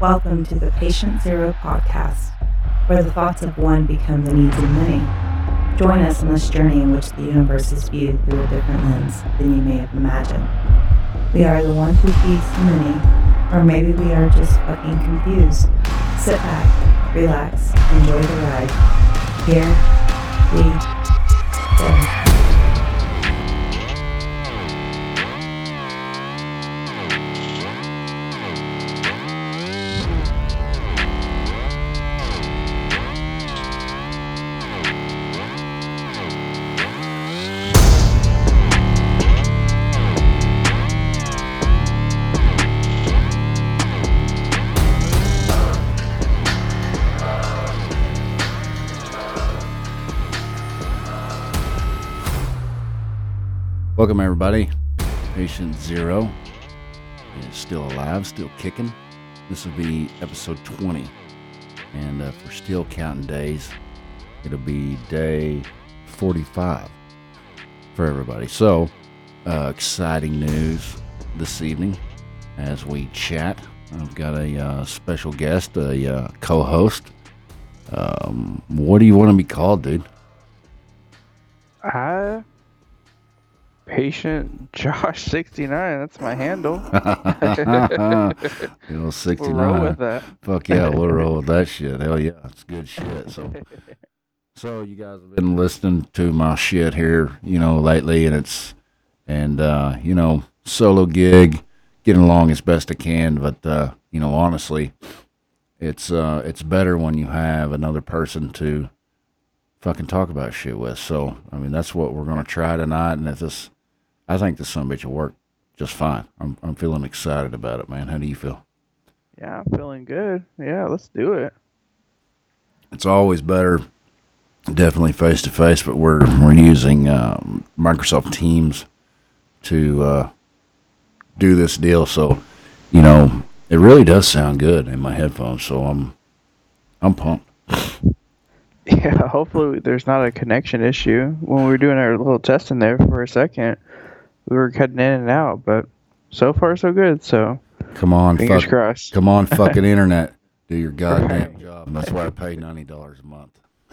Welcome to the Patient Zero podcast, where the thoughts of one become the needs of many. Join us on this journey in which the universe is viewed through a different lens than you may have imagined. We are the one who feeds the many, or maybe we are just fucking confused. Sit back, relax, enjoy the ride. Here we go. Welcome, everybody. Patient Zero is still alive, still kicking. This will be episode 20. And uh, for still counting days, it'll be day 45 for everybody. So, uh, exciting news this evening as we chat. I've got a uh, special guest, a uh, co host. Um, what do you want to be called, dude? I patient Josh sixty nine. That's my handle. you know, sixty nine. With that. Fuck yeah, we'll roll with that shit. Hell yeah, it's good shit. So, so you guys have been listening to my shit here, you know, lately, and it's and uh, you know, solo gig, getting along as best I can. But uh, you know, honestly, it's uh, it's better when you have another person to fucking talk about shit with. So, I mean, that's what we're gonna try tonight. And if this, I think this some bitch will work just fine. I'm I'm feeling excited about it, man. How do you feel? Yeah, I'm feeling good. Yeah, let's do it. it's always better definitely face to face but we're we're using um, microsoft teams to uh, do this deal so you know it really does sound good in my headphones so i'm i'm pumped Yeah, hopefully there's not a connection issue. When we were doing our little test in there for a second, we were cutting in and out, but so far so good. So come on fingers fuck, crossed. come on fucking internet do your goddamn job that's why i pay $90 a month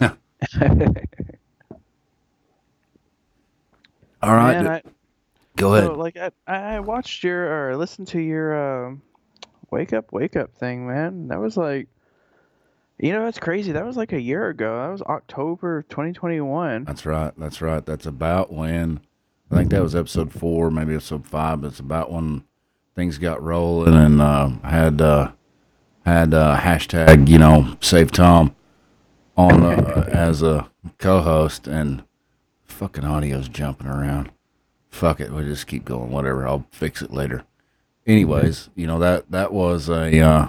all right Man, I, go ahead so like I, I watched your or listened to your um, wake up, wake up thing, man. That was like, you know, that's crazy. That was like a year ago. That was October 2021. That's right. That's right. That's about when I think that was episode four, maybe episode five. It's about when things got rolling and uh, had uh, had uh, hashtag you know save Tom on uh, as a co-host and fucking audio's jumping around. Fuck it, we just keep going. Whatever, I'll fix it later. Anyways, you know that that was a uh,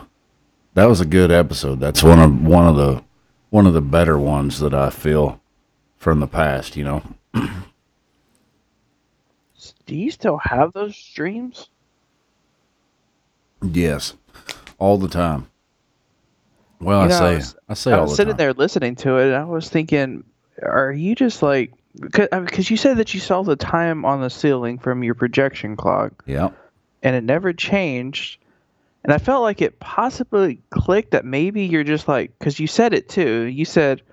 that was a good episode. That's one of one of the one of the better ones that I feel from the past. You know, Do you still have those dreams? yes, all the time. Well, You I know, I say was- I say I was the sitting time. there listening to it, and I was thinking, are you just like, because you said that you saw the time on the ceiling from your projection clock, Yeah, and it never changed. And I felt like it possibly clicked that maybe you're just like, because you said it too. You said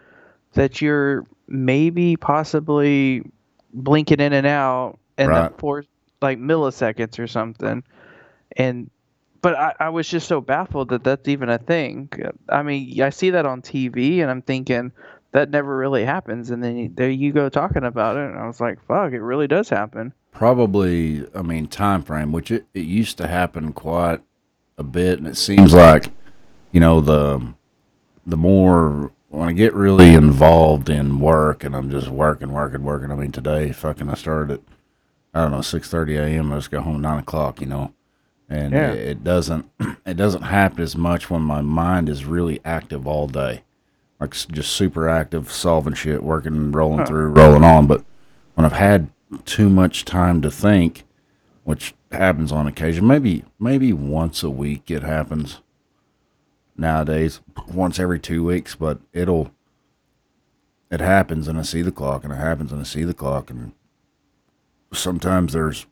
that you're maybe possibly blinking in and out in Right. the four like milliseconds or something. And but I, I was just so baffled that that's even a thing. I mean, I see that on TV, and I'm thinking that never really happens. And then there you go talking about it, and I was like, fuck, it really does happen. probably. I mean, time frame, which it, it used to happen quite a bit, and it seems like you know the the more when I get really involved in work and I'm just working, working, working. I mean, today, fucking, I started at I don't know six thirty a.m. I just go home nine o'clock, you know, and Yeah. it, it doesn't it doesn't happen as much when my mind is really active all day, like just super active, solving shit, working, rolling Huh. through, rolling on. But when I've had too much time to think, which happens on occasion, maybe maybe once a week it happens nowadays, once every two weeks, but it'll it happens and I see the clock and it happens and I see the clock and sometimes there's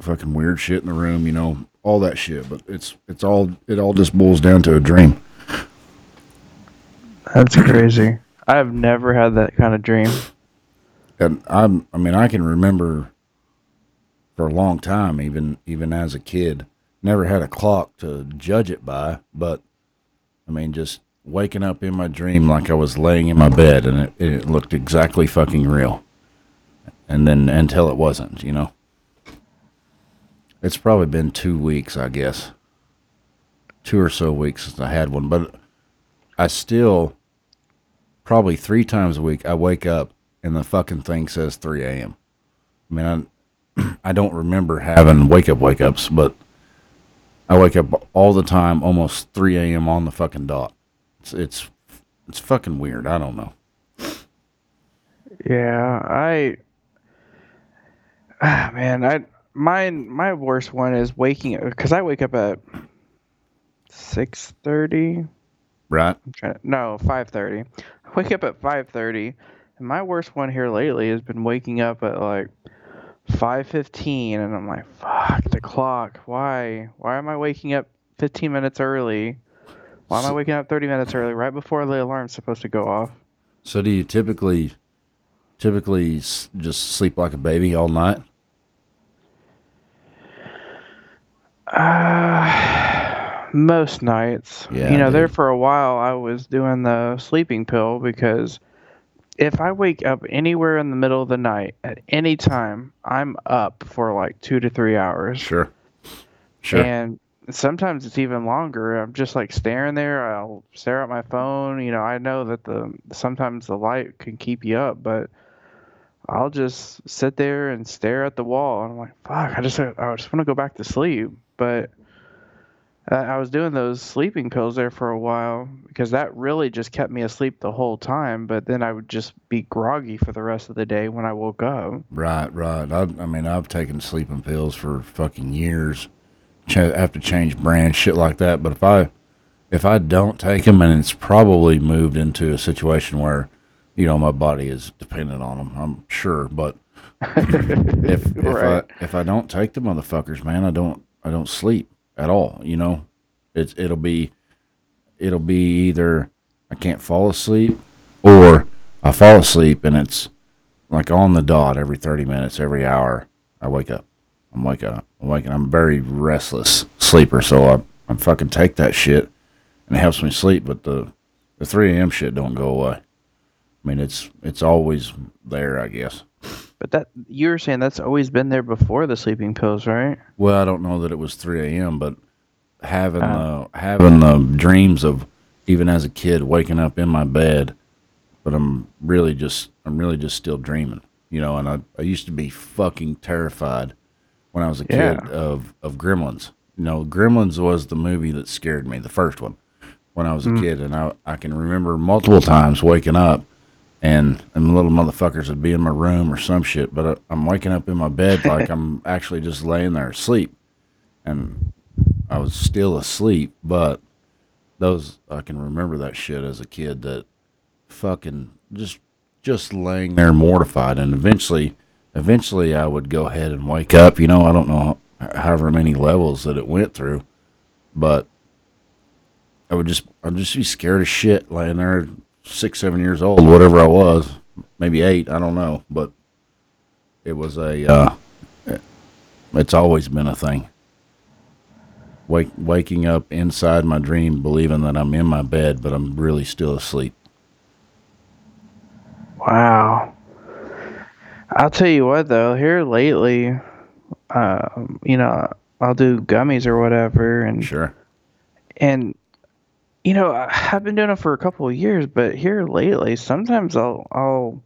fucking weird shit in the room, you know, all that shit. But it's it's all it all just boils down to a dream. That's crazy. I've never had that kind of dream. And I'm I mean I can remember for a long time, even even as a kid, never had a clock to judge it by, but I mean just waking up in my dream like I was laying in my bed and it, it looked exactly fucking real. And then until it wasn't, you know. It's probably been two weeks, I guess. Two or so weeks since I had one, but I still probably three times a week I wake up and the fucking thing says 3 a.m. I mean, I, I don't remember having wake up wake ups, but I wake up all the time, almost 3 a.m. on the fucking dot. It's it's it's fucking weird. I don't know. Yeah, I. Ah, man, I mine my worst one is waking because I wake up at six thirty. Right? I'm trying. To, no, five thirty. I wake up at five thirty, and my worst one here lately has been waking up at like five fifteen, and I'm like, fuck the clock. Why? Why am I waking up fifteen minutes early? Why am I waking up thirty minutes early, right before the alarm's supposed to go off? So do you typically typically just sleep like a baby all night? Uh, most nights. Yeah, you know, there for a while I was doing the sleeping pill because if I wake up anywhere in the middle of the night at any time, I'm up for like two to three hours. Sure. Sure. And sometimes it's even longer. I'm just like staring there. I'll stare at my phone. You know, I know that the sometimes the light can keep you up, but I'll just sit there and stare at the wall. And I'm like, fuck, I just I just want to go back to sleep. But I was doing those sleeping pills there for a while because that really just kept me asleep the whole time. But then I would just be groggy for the rest of the day when I woke up. Right, right. I, I mean, I've taken sleeping pills for fucking years. Ch- have to change brands, shit like that. But if I, if I don't take them, and it's probably moved into a situation where, you know, my body is dependent on them. I'm sure, but if if Right. I if I don't take the motherfuckers, man, I don't I don't sleep at all. You know, it's it'll be it'll be either I can't fall asleep or I fall asleep and it's like on the dot every 30 minutes, every hour. I wake up. I'm waking up. I'm waking. I'm a very restless sleeper, so I I fucking take that shit and it helps me sleep. But the the 3 a.m. shit don't go away. I mean, it's it's always there, I guess. But that you were saying that's always been there before the sleeping pills, right? Well, I don't know that it was 3 a.m., but having oh. the having the dreams of even as a kid waking up in my bed, but I'm really just I'm really just still dreaming, you know. And I I used to be fucking terrified when I was a kid Yeah. of of Gremlins. You know, Gremlins was the movie that scared me, the first one, when I was a hmm. kid, and I I can remember multiple times waking up. And, and little motherfuckers would be in my room or some shit, but I, I'm waking up in my bed like I'm actually just laying there asleep. And I was still asleep, but those I can remember that shit as a kid that fucking just just laying there mortified. And eventually eventually I would go ahead and wake up, you know, I don't know however many levels that it went through, but I would just I'd just be scared as shit laying there 6 7 years old, whatever I was, maybe 8, I don't know, but it was a uh it's always been a thing wake, waking up inside my dream believing that I'm in my bed, but I'm really still asleep. Wow. I'll tell you what though, here lately, um, you know, I'll do gummies or whatever, and Sure. and you know, I- I've been doing it for a couple of years, but here lately, sometimes I'll I'll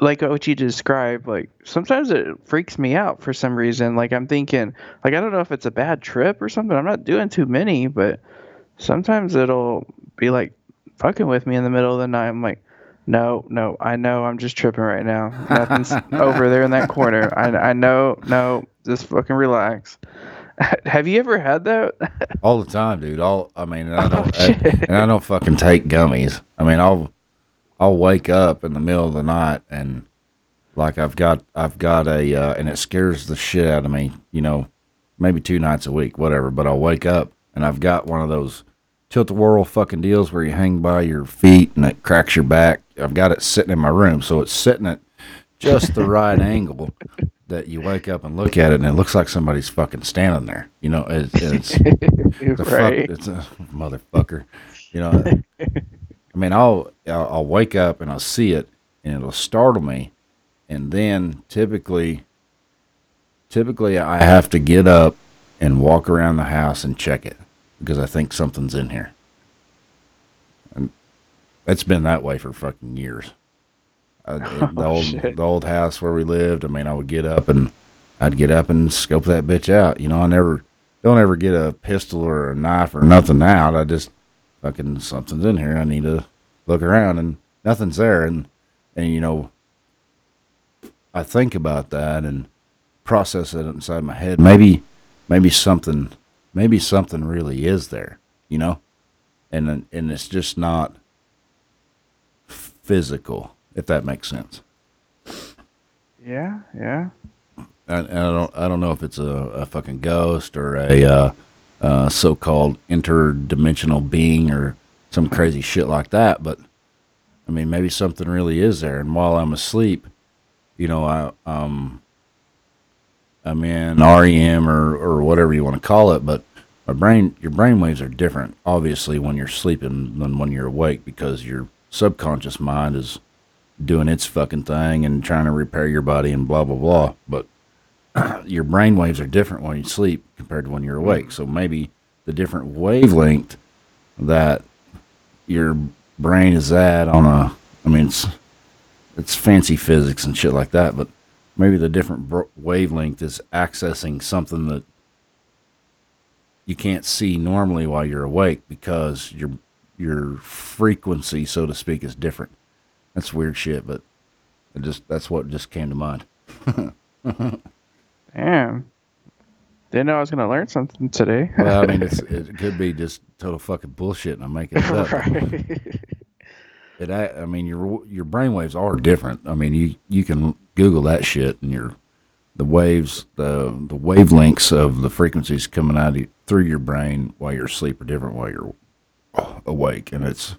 like what you described, like sometimes it freaks me out for some reason. Like I'm thinking, like I don't know if it's a bad trip or something. I'm not doing too many, but sometimes it'll be like fucking with me in the middle of the night. I'm like, no, no, I know I'm just tripping right now. Nothing's over there in that corner. I I know, no, just fucking relax. Have you ever had that? All the time, dude. All I mean, and I Oh, don't shit. and I don't fucking take gummies. I mean, I'll I'll wake up in the middle of the night and like I've got I've got a uh, and it scares the shit out of me. You know, maybe two nights a week, whatever. But I'll wake up and I've got one of those tilt a whirl fucking deals where you hang by your feet and it cracks your back. I've got it sitting in my room, so it's sitting at just the right angle that you wake up and look at it and it looks like somebody's fucking standing there. You know, it, it's the fuck, it's a motherfucker. You know, I mean, I'll, I'll I'll wake up and I'll see it and it'll startle me, and then typically, typically I have to get up and walk around the house and check it because I think something's in here. And it's been that way for fucking years. Uh, the old shit. the old house where we lived. I mean, I would get up and I'd get up and scope that bitch out. You know, I never don't ever get a pistol or a knife or nothing out. I just fucking something's in here. I need to look around and nothing's there. And and you know, I think about that and process it inside my head. Maybe maybe something maybe something really is there. You know, and and it's just not physical, if that makes sense. Yeah, yeah. I, I don't I don't know if it's a, a fucking ghost or a uh, uh, so-called interdimensional being or some crazy shit like that, but I mean maybe something really is there. And while I'm asleep, you know, I um I'm in REM or or whatever you want to call it, but my brain your brain waves are different obviously when you're sleeping than when you're awake because your subconscious mind is doing its fucking thing and trying to repair your body and blah blah blah. But your brain waves are different when you sleep compared to when you're awake. So maybe the different wavelength that your brain is at on a I mean it's it's fancy physics and shit like that, but maybe the different bro- wavelength is accessing something that you can't see normally while you're awake because your your frequency, so to speak, is different. That's weird shit, but it just that's what just came to mind. Damn. Didn't know I was gonna learn something today. Well, I mean, it's, it could be just total fucking bullshit, and I'm making it up. right. It, I, I mean, your your brain waves are different. I mean, you you can Google that shit, and your the waves, the the wavelengths of the frequencies coming out of you, through your brain while you're asleep are different while you're awake, and it's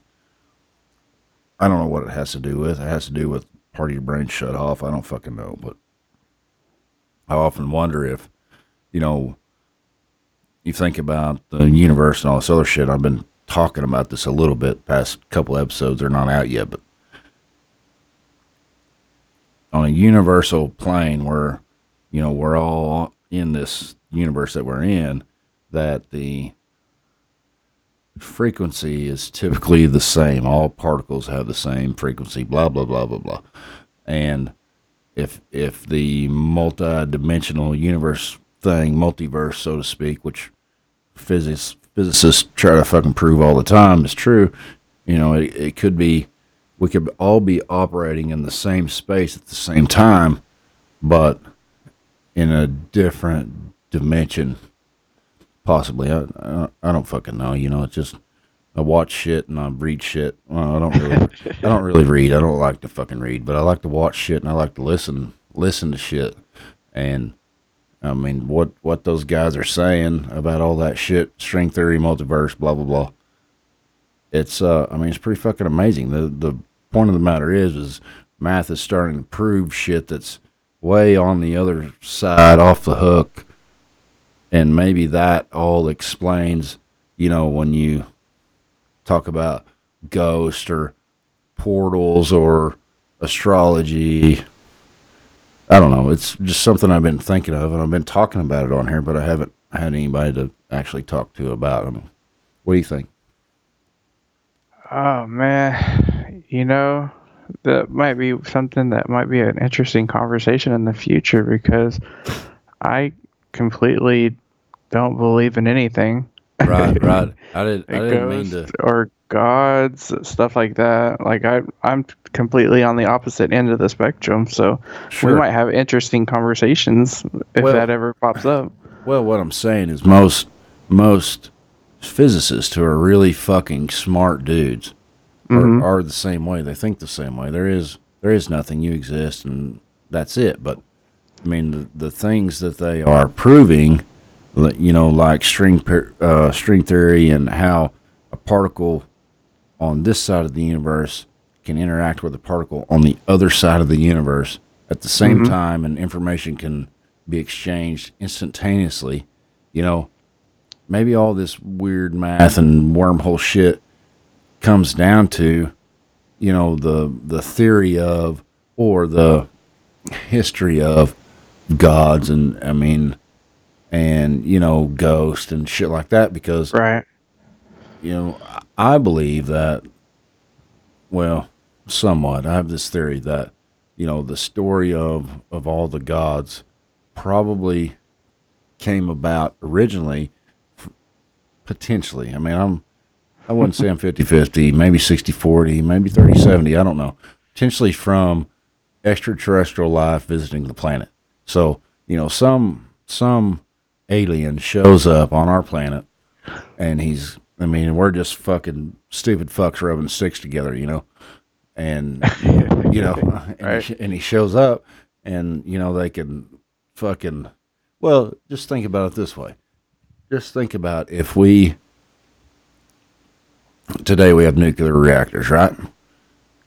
I don't know what it has to do with. It has to do with part of your brain shut off. I don't fucking know, but I often wonder if you know you think about the universe and all this other shit. I've been talking about this a little bit past couple episodes. They're not out yet, but on a universal plane where you know we're all in this universe that we're in, that the frequency is typically the same. All particles have the same frequency. Blah blah blah blah blah, and if if the multi-dimensional universe thing, multiverse, so to speak, which physics physicists try to fucking prove all the time is true, you know, it, it could be we could all be operating in the same space at the same time, but in a different dimension, possibly. I, I, I don't fucking know. You know, it's just I watch shit and I read shit. Well, I don't really, I don't really read. I don't like to fucking read, but I like to watch shit and I like to listen, listen to shit. And I mean, what what those guys are saying about all that shit, string theory, multiverse, blah blah blah. It's uh, I mean, it's pretty fucking amazing. The the point of the matter is, is math is starting to prove shit that's way on the other side, off the hook, and maybe that all explains, you know, when you talk about ghosts or portals or astrology. I don't know. It's just something I've been thinking of, and I've been talking about it on here, but I haven't had anybody to actually talk to about them What do you think? Oh man, you know that might be something that might be an interesting conversation in the future because I completely don't believe in anything. Right, right. I did. I didn't mean to. or gods, stuff like that. Like I, I'm completely on the opposite end of the spectrum. So Sure. we might have interesting conversations if Well- that ever pops up. Well, what I'm saying is most most physicists who are really fucking smart dudes are, mm-hmm. are the same way. They think the same way. There is there is nothing. You exist, and that's it. But I mean, the, the things that they are proving, you know, like string uh, string theory and how a particle on this side of the universe can interact with a particle on the other side of the universe at the same time, and information can be exchanged instantaneously. You know, maybe all this weird math and wormhole shit comes down to, you know, the the theory of or the history of gods and I mean and you know ghosts and shit like that because Right. you know I believe that well somewhat. I have this theory that you know the story of of all the gods probably came about originally potentially. I mean I'm I wouldn't say I'm 50-50 maybe 60-40 maybe 30-70 I don't know. Potentially from extraterrestrial life visiting the planet. So you know some some alien shows up on our planet and he's I mean we're just fucking stupid fucks rubbing sticks together you know? And you know and, Right. he, and he shows up and you know they can fucking well just think about it this way. Just think about if we today we have nuclear reactors right?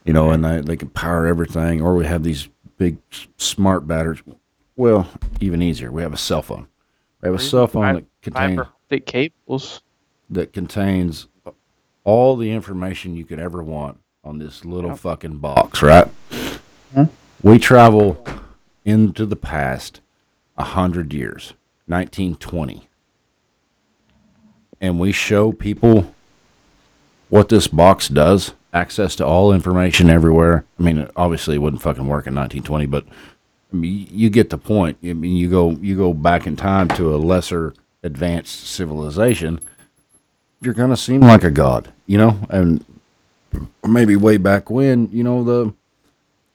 You know and they, they can power everything or we have these big smart batteries. Well even easier we have a cell phone we have a cell phone that contains optic cables. that contains all the information you could ever want on this little Yep. fucking box, right? Mhm. We travel into the past a hundred years, 1920, and we show people what this box does. Access to all information everywhere. I mean, obviously, it wouldn't fucking work in 1920, but I mean, you get the point. I mean, you go you go back in time to a lesser advanced civilization, you're gonna seem like a god, you know. And maybe way back when, you know, the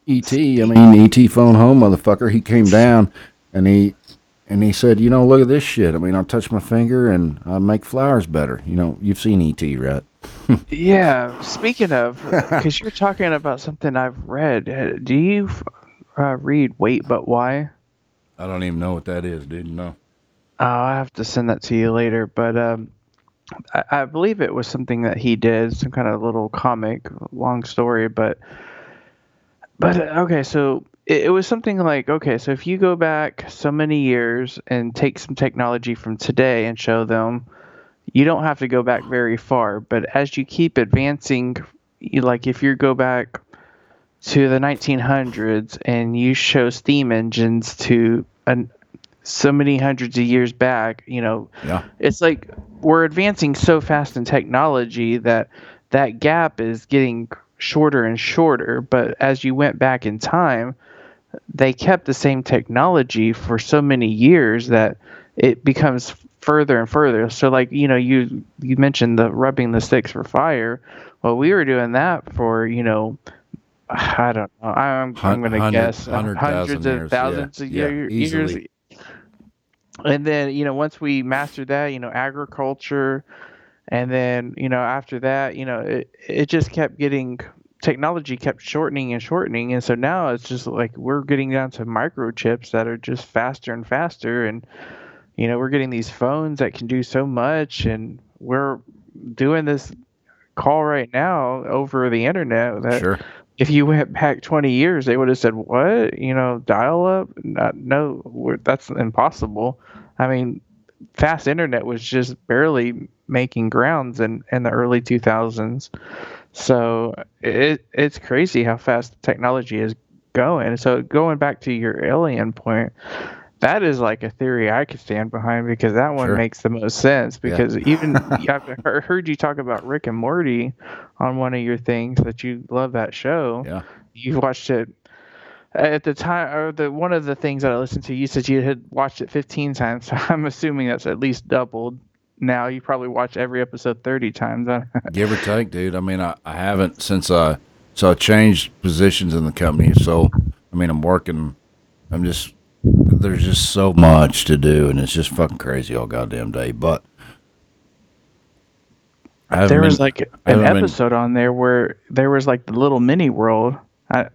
ET. I mean, ET phone home, motherfucker. He came down and he and he said, you know, look at this shit. I mean, I touch my finger and I make flowers better. You know, you've seen ET, right? Yeah. Speaking of, because you're talking about something I've read. uh, Do you uh, read Wait But Why? I don't even know what that is, dude. No. Oh, I have to send that to you later. But um, I, I believe it was something that he did, some kind of little comic, long story. But but uh, okay, so it, it was something like okay, so if you go back so many years and take some technology from today and show them, you don't have to go back very far. But as you keep advancing, you, like if you go back to the 1900s and you show steam engines to an so many hundreds of years back, you know, Yeah. it's like we're advancing so fast in technology that that gap is getting shorter and shorter. But as you went back in time, they kept the same technology for so many years that it becomes further and further. So like, you know, you you mentioned the rubbing the sticks for fire. Well, we were doing that for, you know, I don't know. I'm, I'm going to guess uh, hundred hundreds of years, yeah, thousands of yeah, year- easily. years. And then, you know, once we mastered that, you know, agriculture, and then, you know, after that, you know, it, it just kept getting technology kept shortening and shortening and so now it's just like we're getting down to microchips that are just faster and faster and you know we're getting these phones that can do so much and we're doing this call right now over the internet that Sure. If you went back 20 years they would have said what? You know dial up? Not, no that's impossible. I mean fast internet was just barely making grounds in, in the early 2000s so it it's crazy how fast technology is going. So going back to your alien point that is like a theory i could stand behind because that one Sure. makes the most sense Yeah. because even i've heard you talk about rick and morty on one of your things that you love that show Yeah. you've watched it at the time or the one of the things that i listened to you said you had watched it 15 times so i'm assuming that's at least doubled now you probably watch every episode 30 times Give or take, dude. I mean, I, I haven't since I so I changed positions in the company. So I mean, I'm working. I'm just there's just so much to do, and it's just fucking crazy all goddamn day. But there was been- like an haven't been- episode on there where there was like the little mini world I,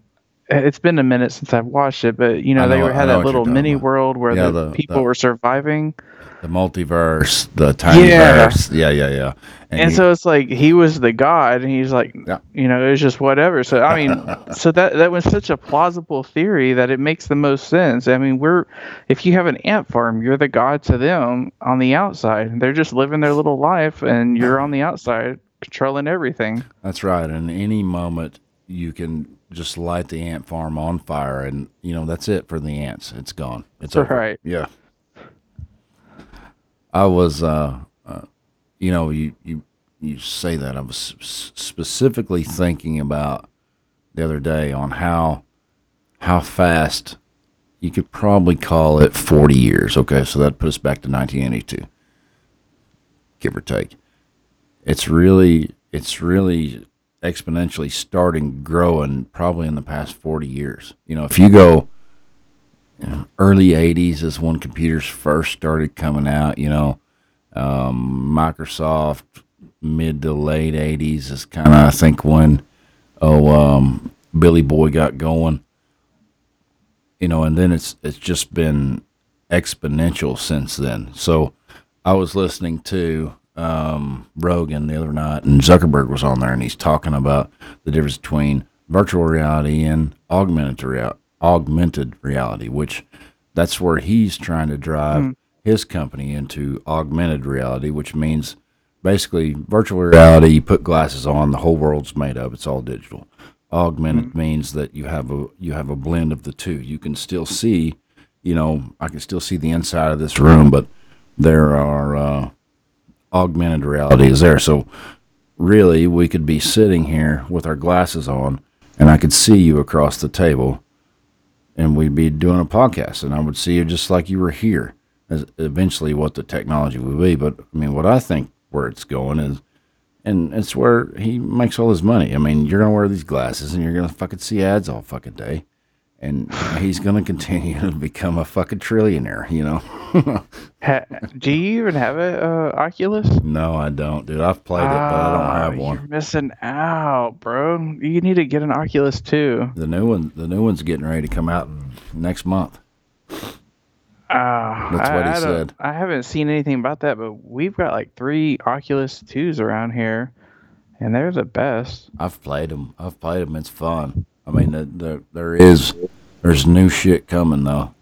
it's been a minute since I've watched it, but you know, I they were, had know that little mini about. world where Yeah, the, the- people the- were surviving. The multiverse, the tiny Yeah. verse. Yeah, yeah, yeah. And, he- so it's like he was the god, and he's like, Yeah. you know, it was just whatever. So I mean, so that that was such a plausible theory that it makes the most sense. I mean, we're if you have an ant farm, you're the god to them on the outside. They're just living their little life, and you're on the outside controlling everything. That's right. And any moment you can just light the ant farm on fire, and you know that's it for the ants. It's gone. It's all right. Yeah. I was, uh, you know, you you you say that I was specifically thinking about the other day on how how fast you could probably call it 40 years. Okay, so that puts us back to 1982, give or take. It's really it's really exponentially starting growing probably in the past 40 years. You know, if you go you know, early 80s is when computers first started coming out, you know, um, Microsoft mid to late 80s is kind of I think when oh um, Billy Boy got going. You know, and then it's it's just been exponential since then. So I was listening to um, Rogan the other night, and Zuckerberg was on there, and he's talking about the difference between virtual reality and augmented real- augmented reality, which that's where he's trying to drive his company into augmented reality, which means basically virtual reality. You put glasses on, the whole world's made up; it's all digital. Augmented means that you have a you have a blend of the two. You can still see, you know, I can still see the inside of this room, but there are uh, augmented reality is there. So really, we could be sitting here with our glasses on, and I could see you across the table, and we'd be doing a podcast, and I would see you just like you were here. As eventually, what the technology will be, but I mean, what I think where it's going is, and it's where he makes all his money. I mean, you're gonna wear these glasses, and you're gonna fucking see ads all fucking day. And he's gonna continue to become a fucking trillionaire, you know. Ha- do you even have a uh, Oculus? No, I don't, dude. I've played it, but I don't Ah, have You're one. missing out, bro. You need to get an Oculus too. The new one, the new one's getting ready to come out next month. Ah, That's I, what he I said. I haven't seen anything about that, but we've got like three Oculus 2s around here, and they're the best. I've played them. I've played them. It's fun. I mean, the, the, there is there's new shit coming though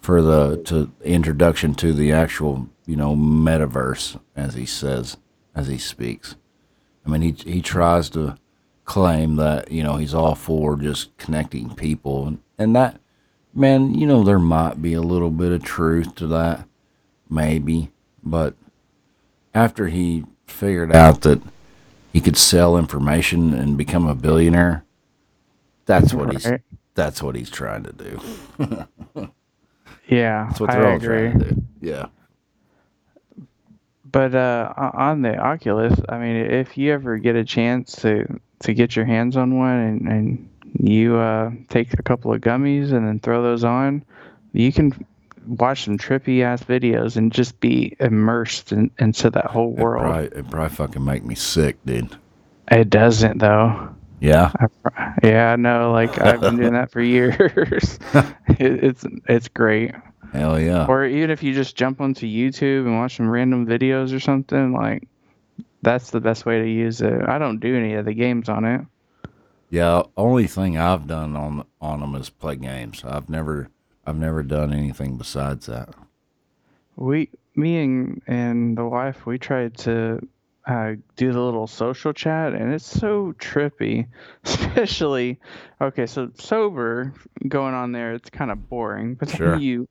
for the to introduction to the actual you know metaverse as he says as he speaks. I mean, he he tries to claim that you know he's all for just connecting people and, and that man you know there might be a little bit of truth to that maybe but after he figured out that he could sell information and become a billionaire that's what he's Right. that's what he's trying to do Yeah, that's what I they're all agree. trying to do yeah But uh, o- on the Oculus, I mean, if you ever get a chance to to get your hands on one and, and you uh, take a couple of gummies and then throw those on, you can watch some trippy ass videos and just be immersed in, into that whole it world. probably, it probably fucking make me sick dude It doesn't though. yeah I, yeah, I know. Like I've been doing that for years. it, it's it's great. hell yeah Or even if you just jump onto YouTube and watch some random videos or something, like that's the best way to use it. I don't do any of the games on it. Yeah, only thing I've done on on them is play games. I've never I've never done anything besides that. We, me and and the wife, we tried to uh, do the little social chat, and it's so trippy. Especially, okay, so sober going on there, it's kind of boring. But Sure. then you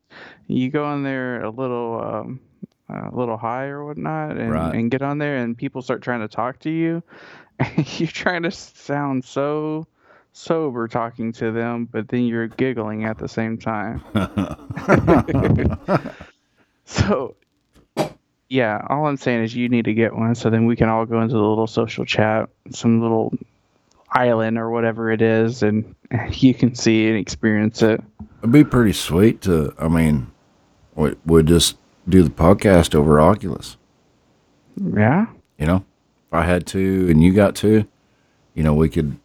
you go on there a little um, a little high or whatnot, and Right. and get on there, and people start trying to talk to you, you're trying to sound so sober talking to them, but then you're giggling at the same time. So, yeah, all I'm saying is you need to get one so then we can all go into the little social chat, some little island or whatever it is, and you can see and experience it. It'd be pretty sweet to. I mean, we would just do the podcast over Oculus. Yeah. You know, I had two and you got two, you know, we could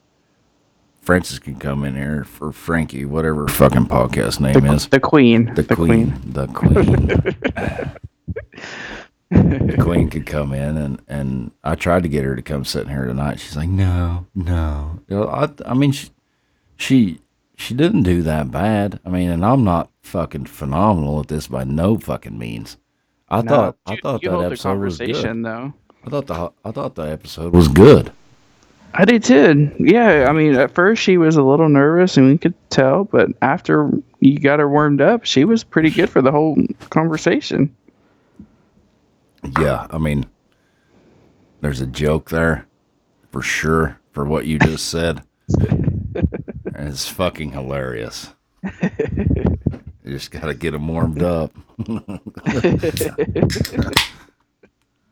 Francis can come in here for Frankie, whatever fucking podcast name The, is. the queen. The, queen, The queen. the queen could come in and and I tried to get her to come sit in here tonight. She's like, no, no. You know, I I mean she she she didn't do that bad. I mean, and I'm not fucking phenomenal at this by no fucking means. I No, thought I thought you that the episode was good. conversation though. I thought the I thought the episode was good. I did too. Yeah, I mean, at first she was a little nervous, and we could tell, but after you got her warmed up, she was pretty good for the whole conversation. Yeah, I mean, there's a joke there for sure for what you just said. And it's fucking hilarious. You just got to get them warmed up.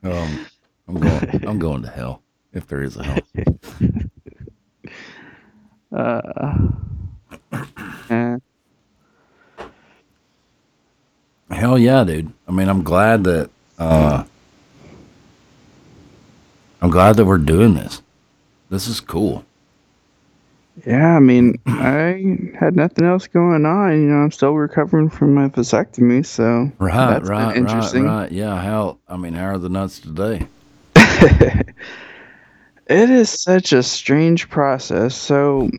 um, I'm going. I'm going to hell if there is a hell. Uh, Hell yeah, dude. I mean, I'm glad that. uh I'm glad that we're doing this. This is cool. yeah, I mean, I had nothing else going on. You know, I'm still recovering from my vasectomy, so Right, right, right, interesting. right. Yeah, how? I mean, how are the nuts today? It is such a strange process. So,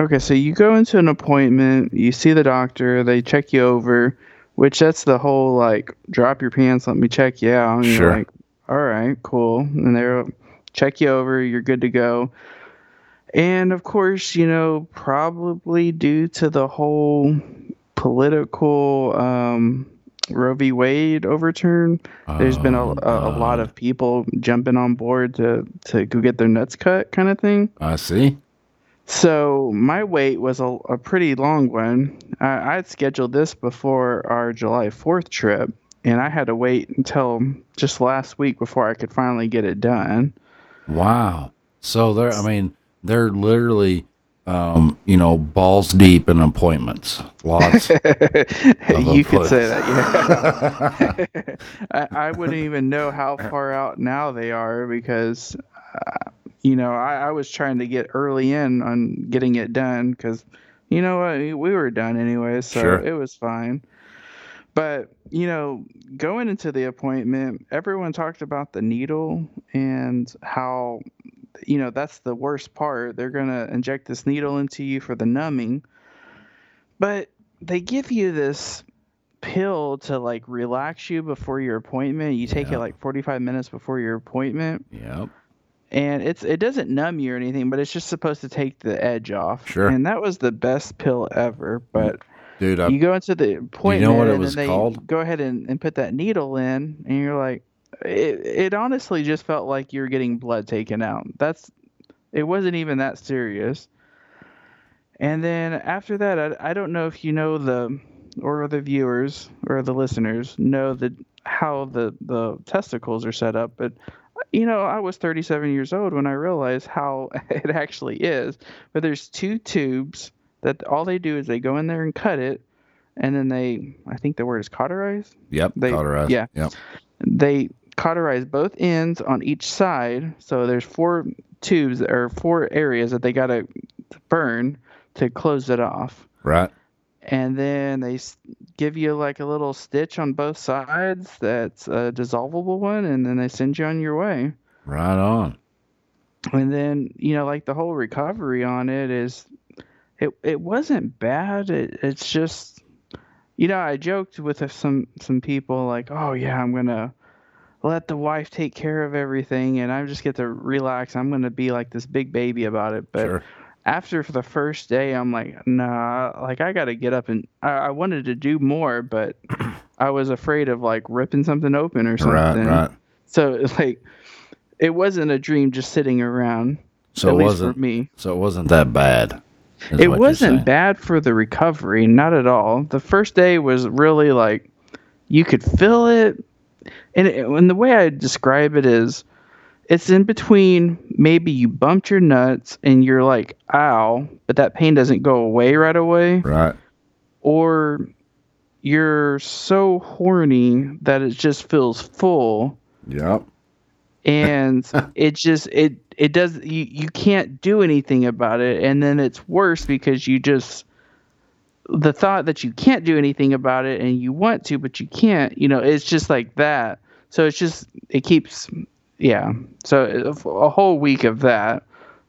okay, so you go into an appointment, you see the doctor, they check you over, which that's the whole like drop your pants, let me check you out. And Sure. you're like, all right, cool. And they'll check you over, you're good to go. And of course, you know, probably due to the whole political um, Roe v. Wade overturn, there's been a, Oh, a, a lot of people jumping on board to, to go get their nuts cut kind of thing. I see. So my wait was a, a pretty long one. I, I had scheduled this before our July 4th trip, and I had to wait until just last week before I could finally get it done. Wow. So they're. I mean, they're literally, um, you know, balls deep in appointments. Lots. you could say that, yeah. I, I wouldn't even know how far out now they are because, uh, you know, I, I was trying to get early in on getting it done because, you know, what, we were done anyway, so Sure. it was fine. But, you know, going into the appointment, everyone talked about the needle and how, you know, that's the worst part. They're going to inject this needle into you for the numbing. But they give you this pill to like relax you before your appointment. You take Yeah. it like 45 minutes before your appointment yep. and it's it doesn't numb you or anything, but it's just supposed to take the edge off. Sure. And that was the best pill ever, but mm. Dude, I, you go into the appointment you know what it and was then they called? go ahead and, and put that needle in and you're like it, it honestly just felt like you're getting blood taken out. That's it wasn't even that serious. And then after that, I, I don't know if you know the or the viewers or the listeners know the how the the testicles are set up, but you know, I was 37 years old when I realized how it actually is. But there's two tubes that all they do is they go in there and cut it, and then they, I think the word is cauterize. yep. they- cauterized. yeah. Yep. They cauterize both ends on each side. So there's four tubes or four areas that they gotta burn to close it off. Right. And then they give you like a little stitch on both sides that's a dissolvable one, and then they send you on your way. Right on. and then you know like the whole recovery on it is it it wasn't bad it, it's just you know i joked with some some people like oh yeah i'm gonna let the wife take care of everything and i just get to relax i'm gonna be like this big baby about it but sure. after the first day i'm like nah like i gotta get up and i, I wanted to do more but i was afraid of like ripping something open or something Right. Right. so like it wasn't a dream just sitting around So it wasn't. for me. So it wasn't that bad. It wasn't bad for the recovery, not at all. The first day was really like you could feel it, and, it, and the way I describe it is, it's in between. Maybe you bumped your nuts and you're like, "Ow," but that pain doesn't go away right away, Right. or you're so horny that it just feels full Yep. and it just it it does you you can't do anything about it and then it's worse because you just the thought that you can't do anything about it and you want to but you can't you know it's just like that so it's just it keeps yeah so a, whole week of that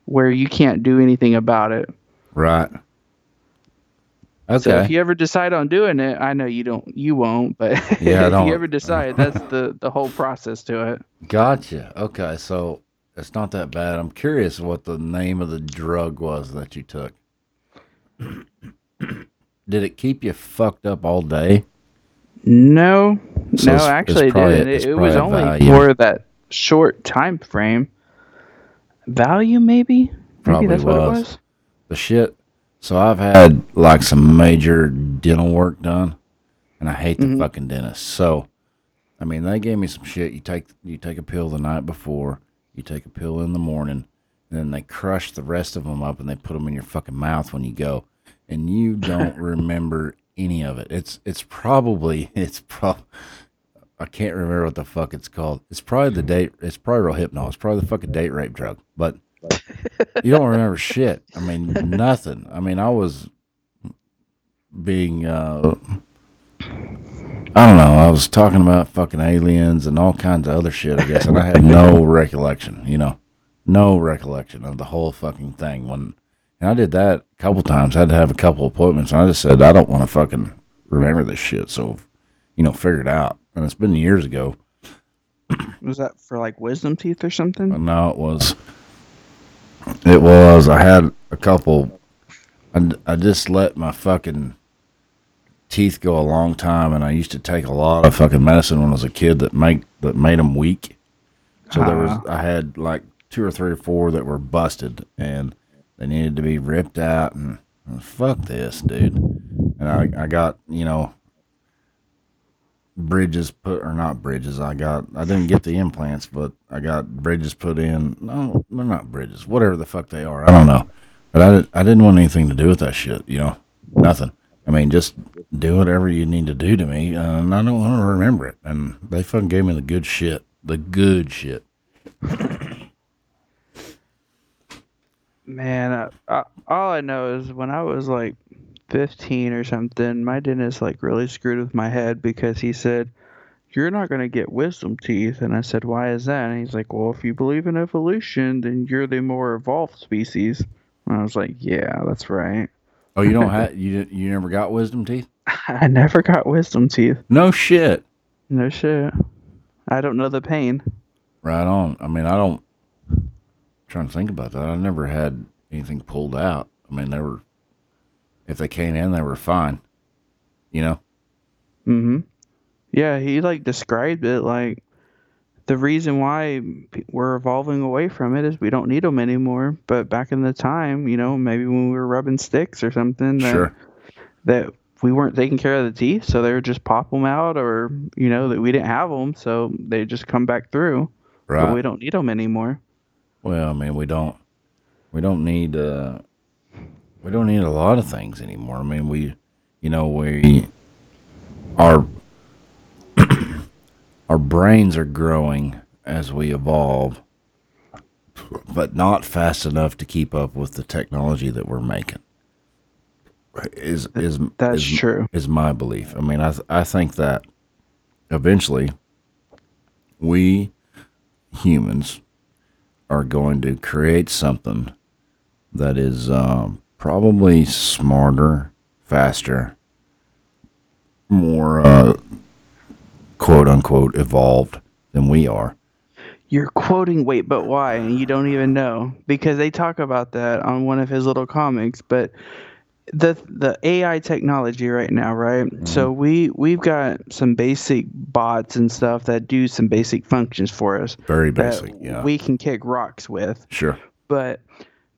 where you can't do anything about it Right. Okay. so if you ever decide on doing it i know you don't you won't but Yeah, if you ever decide that's the the whole process to it Gotcha. Okay, so it's not that bad. I'm curious what the name of the drug was that you took. Did it keep you fucked up all day? No, So no, it's- actually, it's it didn't. It, was only Valium. for that short time frame. Valium, maybe. Maybe Probably that's what it was. was. The shit. So I've had like some major dental work done, and I hate the Mhm. fucking dentist. So, I mean, they gave me some shit. You take you take a pill the night before, you take a pill in the morning, and then they crush the rest of them up and they put them in your fucking mouth when you go, and you don't remember any of it. It's it's probably it's prob. I can't remember what the fuck it's called. It's probably the date. It's probably Rohypnol. It's probably the fucking date rape drug. But you don't remember shit. I mean, nothing. I mean, I was being, uh, I don't know. I was talking about fucking aliens and all kinds of other shit, I guess, and I had no recollection, you know, no recollection of the whole fucking thing. When, and I did that a couple times. I had to have a couple appointments, and I just said, I don't want to fucking remember this shit. So, you know, figure it out. And it's been years ago. Was that for like wisdom teeth or something? Uh, no, it was. It was. I had a couple. I, I just let my fucking teeth go a long time, and I used to take a lot of fucking medicine when I was a kid that make that made them weak. So there was. Uh-huh. I had like two or three or four that were busted, and they needed to be ripped out. And fuck this, dude. And I I got you know bridges put or not bridges. I got I didn't get the implants, but I got bridges put in. No, they're not bridges. Whatever the fuck they are, I don't know. But I did, I didn't want anything to do with that shit. You know, nothing. I mean, just do whatever you need to do to me, and I don't want to remember it. And they fucking gave me the good shit, the good shit. Man, all I know is when I was like 15 or something, my dentist like really screwed with my head because he said, "You're not gonna get wisdom teeth," and I said, "Why is that?" And he's like, "Well, if you believe in evolution, then you're the more evolved species." And I was like, "Yeah, that's right." Oh, you don't have you you never got wisdom teeth? I never got wisdom teeth. No shit. No shit. I don't know the pain. Right on. I mean, I don't. trying to think about that. I never had anything pulled out. I mean, they were. If they came in, they were fine. You know. Mm-hmm. Yeah, he like described it like the reason why we're evolving away from it is we don't need them anymore. But back in the time, you know, maybe when we were rubbing sticks or something, that, Sure. that we weren't taking care of the teeth, so they would just pop them out, or you know that we didn't have them, so they just come back through. Right. But we don't need them anymore. Well, I mean, we don't. We don't need. uh We don't need a lot of things anymore. I mean, we. You know, we. Our. Our brains are growing as we evolve, but not fast enough to keep up with the technology that we're making. Is is That's is, true. Is my belief. I mean, I th- I think that eventually we humans are going to create something that is um, probably smarter, faster, more uh, quote unquote evolved than we are. You're quoting wait, but why? And you don't even know because they talk about that on one of his little comics. But the the AI technology right now, right? Mm-hmm. So we we've got some basic bots and stuff that do some basic functions for us Very basic, yeah. we can kick rocks with. sure. But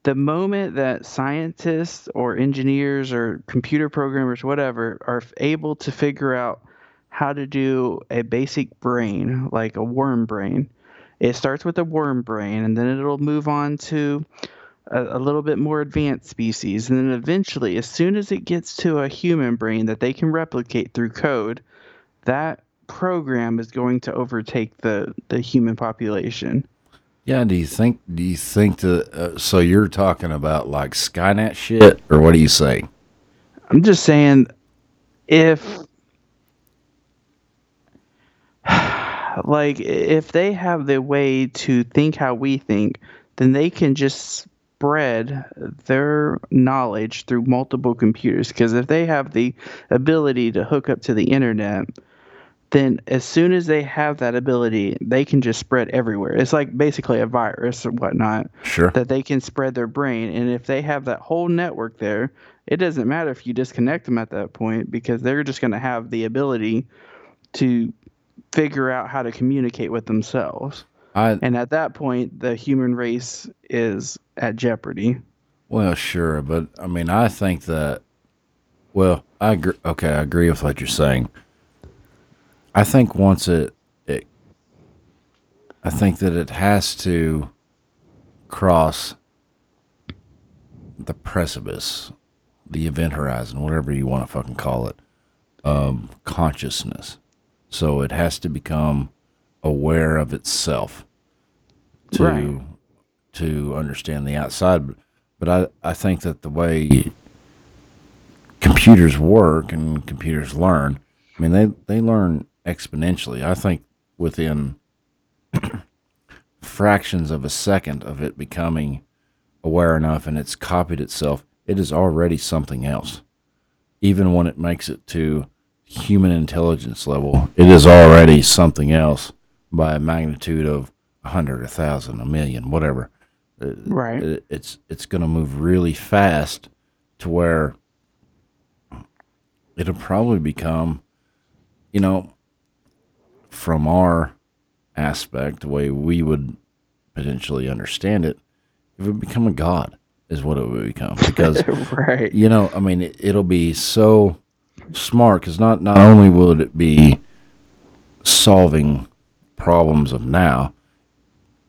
the moment that scientists or engineers or computer programmers, whatever, are able to figure out how to do a basic brain, like a worm brain, it starts with a worm brain and then it'll move on to a, a little bit more advanced species. And then eventually, as soon as it gets to a human brain that they can replicate through code, that program is going to overtake the, the human population. Yeah. Do you think? Do you think that? Uh, so you're talking about like Skynet shit, or what do you say? I'm just saying, if like if they have the way to think how we think, then they can just spread their knowledge through multiple computers. Because if they have the ability to hook up to the internet, then as soon as they have that ability, they can just spread everywhere. It's like basically a virus or whatnot Sure. that they can spread their brain. And if they have that whole network there, it doesn't matter if you disconnect them at that point because they're just going to have the ability to figure out how to communicate with themselves. I And at that point, the human race is at jeopardy. well, sure, but I mean, I think that. Well, I agree. Okay, I agree with what you're saying. I think once it, it, I think that it has to cross the precipice, the event horizon, whatever you want to fucking call it, of consciousness. So it has to become aware of itself to Right. to understand the outside. But I, I think that the way computers work and computers learn, I mean they, they learn exponentially. I think within fractions of a second of it becoming aware enough and it's copied itself, it is already something else. Even when it makes it to human intelligence level, it is already something else by a magnitude of a hundred, a thousand, a million, whatever. Uh, Right. it- it's it's going to move really fast to where it'll probably become, you know, from our aspect, the way we would potentially understand it, it would become a god, is what it would become. Because right. you know, I mean, it, it'll be so smart because not not only will it be solving problems of now,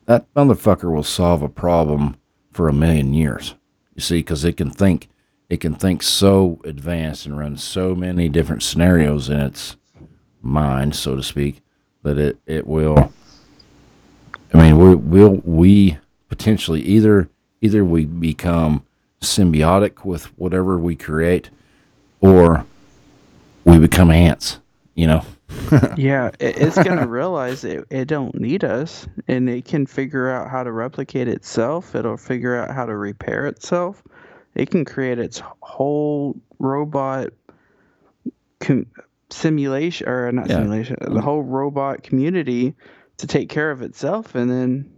that motherfucker will solve a problem for a million years. You see, because it can think, it can think so advanced and run so many different scenarios in its mind, so to speak, that it it will. I mean, we will we potentially either either we become symbiotic with whatever we create, or we become ants. You know. yeah, it, it's gonna realize it, it don't need us, and it can figure out how to replicate itself. It'll figure out how to repair itself. It can create its whole robot com- simulation, or not Yeah. simulation, the whole robot community to take care of itself, and then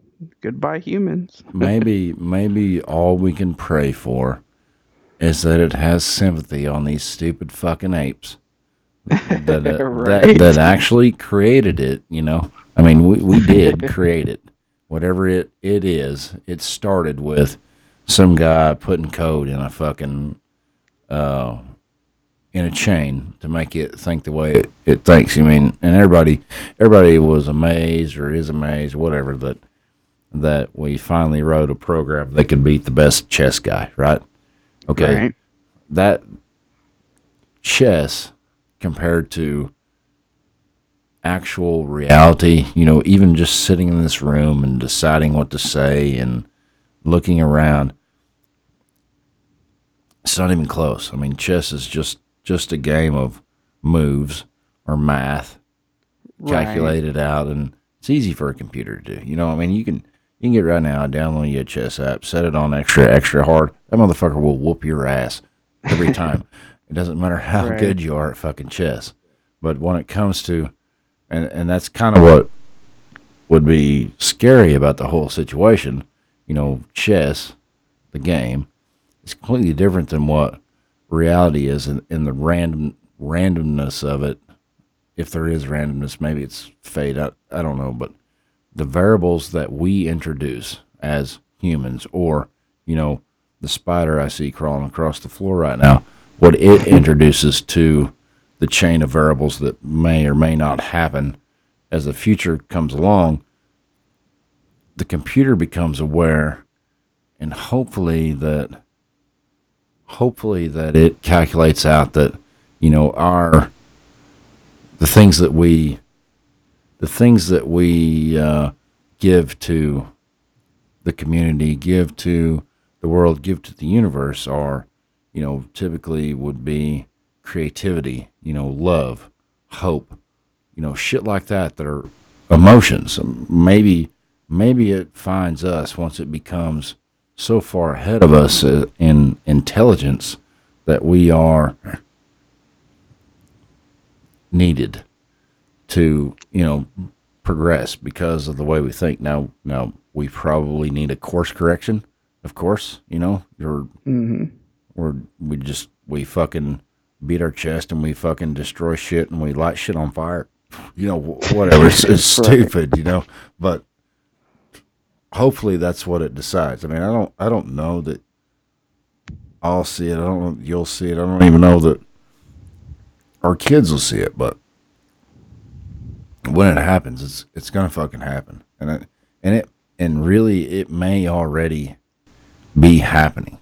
goodbye humans. maybe maybe all we can pray for is that it has sympathy on these stupid fucking apes that uh, Right. that, that actually created it you know i mean we, we did create it whatever it, it is it started with some guy putting code in a fucking uh in a chain to make it think the way it, it thinks i mean and everybody everybody was amazed or is amazed whatever that that we finally wrote a program that could beat the best chess guy, right? Okay. Right. That chess compared to actual reality, you know, even just sitting in this room and deciding what to say and looking around, it's not even close. I mean, chess is just just a game of moves or math Right. calculate out and it's easy for a computer to do. You know, I mean you can you can get right now, download your chess app, set it on extra, extra hard. That motherfucker will whoop your ass every time. it doesn't matter how Right. good you are at fucking chess. But when it comes to and and that's kind of what would be scary about the whole situation, you know, chess, the game, is completely different than what reality is in, in the random randomness of it if there is randomness, maybe it's fate. I, I don't know, but the variables that we introduce as humans, or you know, the spider I see crawling across the floor right now, what it introduces to the chain of variables that may or may not happen as the future comes along, the computer becomes aware, and hopefully that, hopefully that it calculates out that, you know, our the things that we the things that we uh, give to the community, give to the world, give to the universe are, you know, typically would be creativity, you know, love, hope, you know, shit like that that are emotions. Maybe maybe it finds us once it becomes so far ahead of us uh, in intelligence that we are needed to, you know, progress because of the way we think. Now, now we probably need a course correction, of course. You know, you're, Mm-hmm. We're we just we fucking beat our chest and we fucking destroy shit and we light shit on fire. You know, whatever. It's, it's Right. stupid, you know. But hopefully that's what it decides. I mean, I don't I don't know that I'll see it. I don't know you'll see it. I don't even know that our kids will see it, but when it happens, it's it's gonna fucking happen, and it and it and really it may already be happening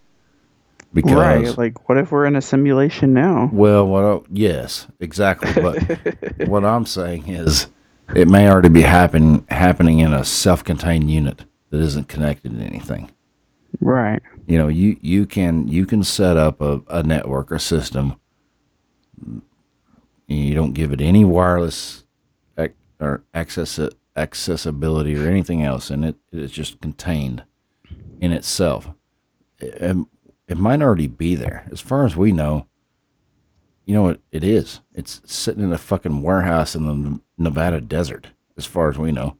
because Right. Like, what if we're in a simulation now? well, what I, yes, exactly. But what I'm saying is, it may already be happen happening in a self-contained unit that isn't connected to anything. Right. You know, you you can you can set up a, a network or system. You don't give it any wireless ac- or access accessibility or anything else, and it it's just contained in itself. It, it might already be there, as far as we know. You know, it, it is. It's sitting in a fucking warehouse in the Nevada desert, as far as we know.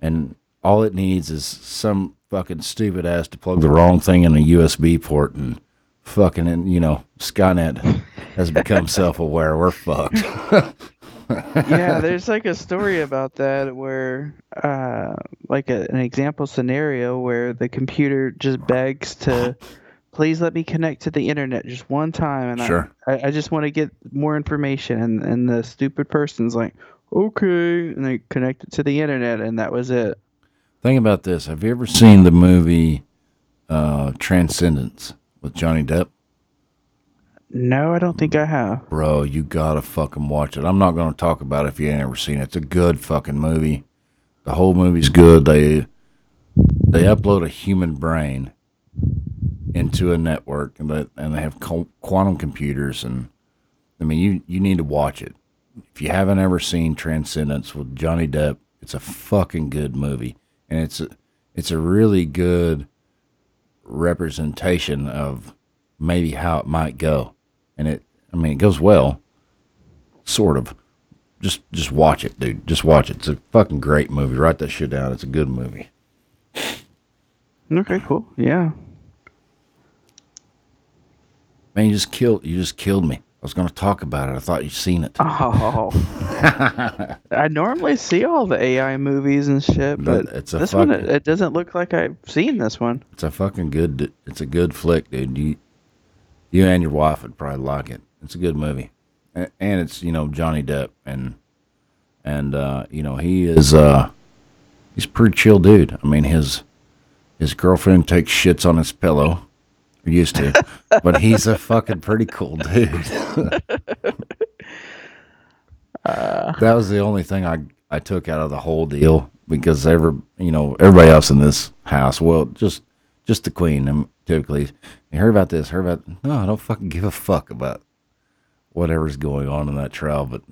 And all it needs is some fucking stupid ass to plug the wrong thing in a USB port and fucking, and you know, Skynet has become self aware. We're fucked. yeah, there's like a story about that where, uh, like a, an example scenario where the computer just begs to, please let me connect to the internet just one time, and I- Sure. I, I just want to get more information, and and the stupid person's like, okay, and they connect it to the internet, and that was it. Think about this. Have you ever seen the movie uh, Transcendence with Johnny Depp? No, I don't think I have. Bro, you gotta fucking watch it. I'm not gonna talk about it if you ain't ever seen it. It's a good fucking movie. The whole movie's good. They they upload a human brain into a network, and they, and they have quantum computers. And I mean, you you need to watch it. If you haven't ever seen Transcendence with Johnny Depp, it's a fucking good movie, and it's a, it's a really good representation of maybe how it might go. And it, I mean, it goes well, sort of. Just, just watch it, dude. Just watch it. It's a fucking great movie. Write that shit down. It's a good movie. Okay, cool. Yeah. Man, you just killed, you just killed me. I was gonna talk about it. I thought you'd seen it. Oh. I normally see all the AI movies and shit, But but it's a this one fucking- it, it doesn't look like I've seen this one. It's a fucking good. It's a good flick, dude. You, you and your wife would probably like it. It's a good movie, A- and it's you know Johnny Depp and and uh, you know he is uh, he's a pretty chill dude. I mean his his girlfriend takes shits on his pillow, used to, but he's a fucking pretty cool dude. Uh, that was the only thing I I took out of the whole deal because every you know everybody else in this house, well, just just the queen. And typically, you heard about this, heard about no, I don't fucking give a fuck about whatever's going on in that trial. But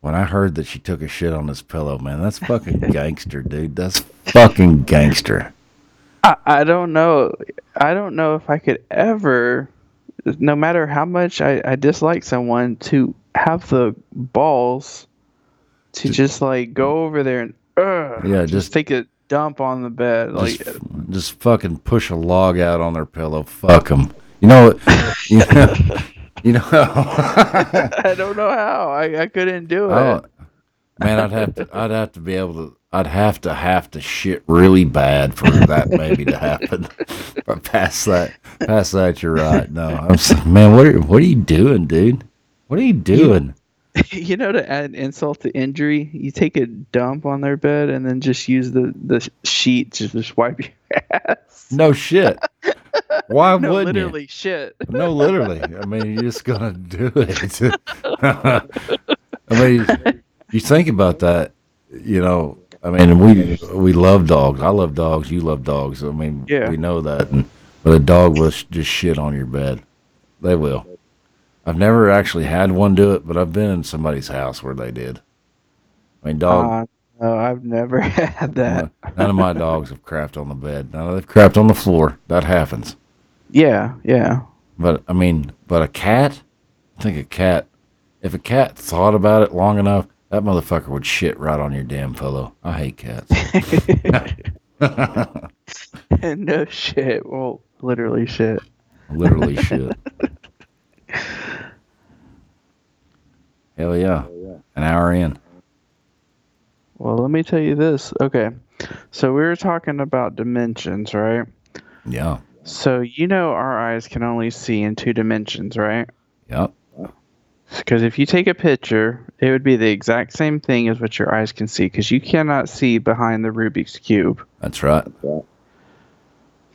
when I heard that she took a shit on this pillow, man, that's fucking gangster, dude. That's fucking gangster. I, I don't know. I don't know if I could ever, no matter how much I, I dislike someone, to have the balls to just like go over there and uh, Yeah, just, just- take a dump on the bed. Like Just, just fucking push a log out on their pillow. Fuck them. You know? You know. You know I don't know how. I, I couldn't do it. Oh, man, I'd have to, I'd have to be able to, I'd have to have to shit really bad for that maybe to happen. But past that, past that, you're right. No, I'm like, man, what are, what are you doing, dude? What are you doing? you know, to add insult to injury, you take a dump on their bed and then just use the the sheet to just wipe your ass. No shit. Why no, wouldn't literally shit. No, literally. I mean, you're just gonna do it. I mean, you think about that. You know, I mean, we we love dogs. I love dogs. You love dogs. I mean, Yeah. we know that. And, but a dog will just shit on your bed. They will. I've never actually had one do it, but I've been in somebody's house where they did. I mean, dog. Uh, no, I've never had that. None of my dogs have crapped on the bed. None of they've crapped on the floor. That happens. Yeah, yeah. But I mean, but a cat. I think a cat. If a cat thought about it long enough, that motherfucker would shit right on your damn pillow. I hate cats. no shit. Well, literally shit. Literally shit. Hell yeah. An hour in. Well, let me tell you this. Okay. So we were talking about dimensions, right? Yeah. So you know our eyes can only see in two dimensions, right? Yep. Because if you take a picture, it would be the exact same thing as what your eyes can see, because you cannot see behind the Rubik's Cube. That's right.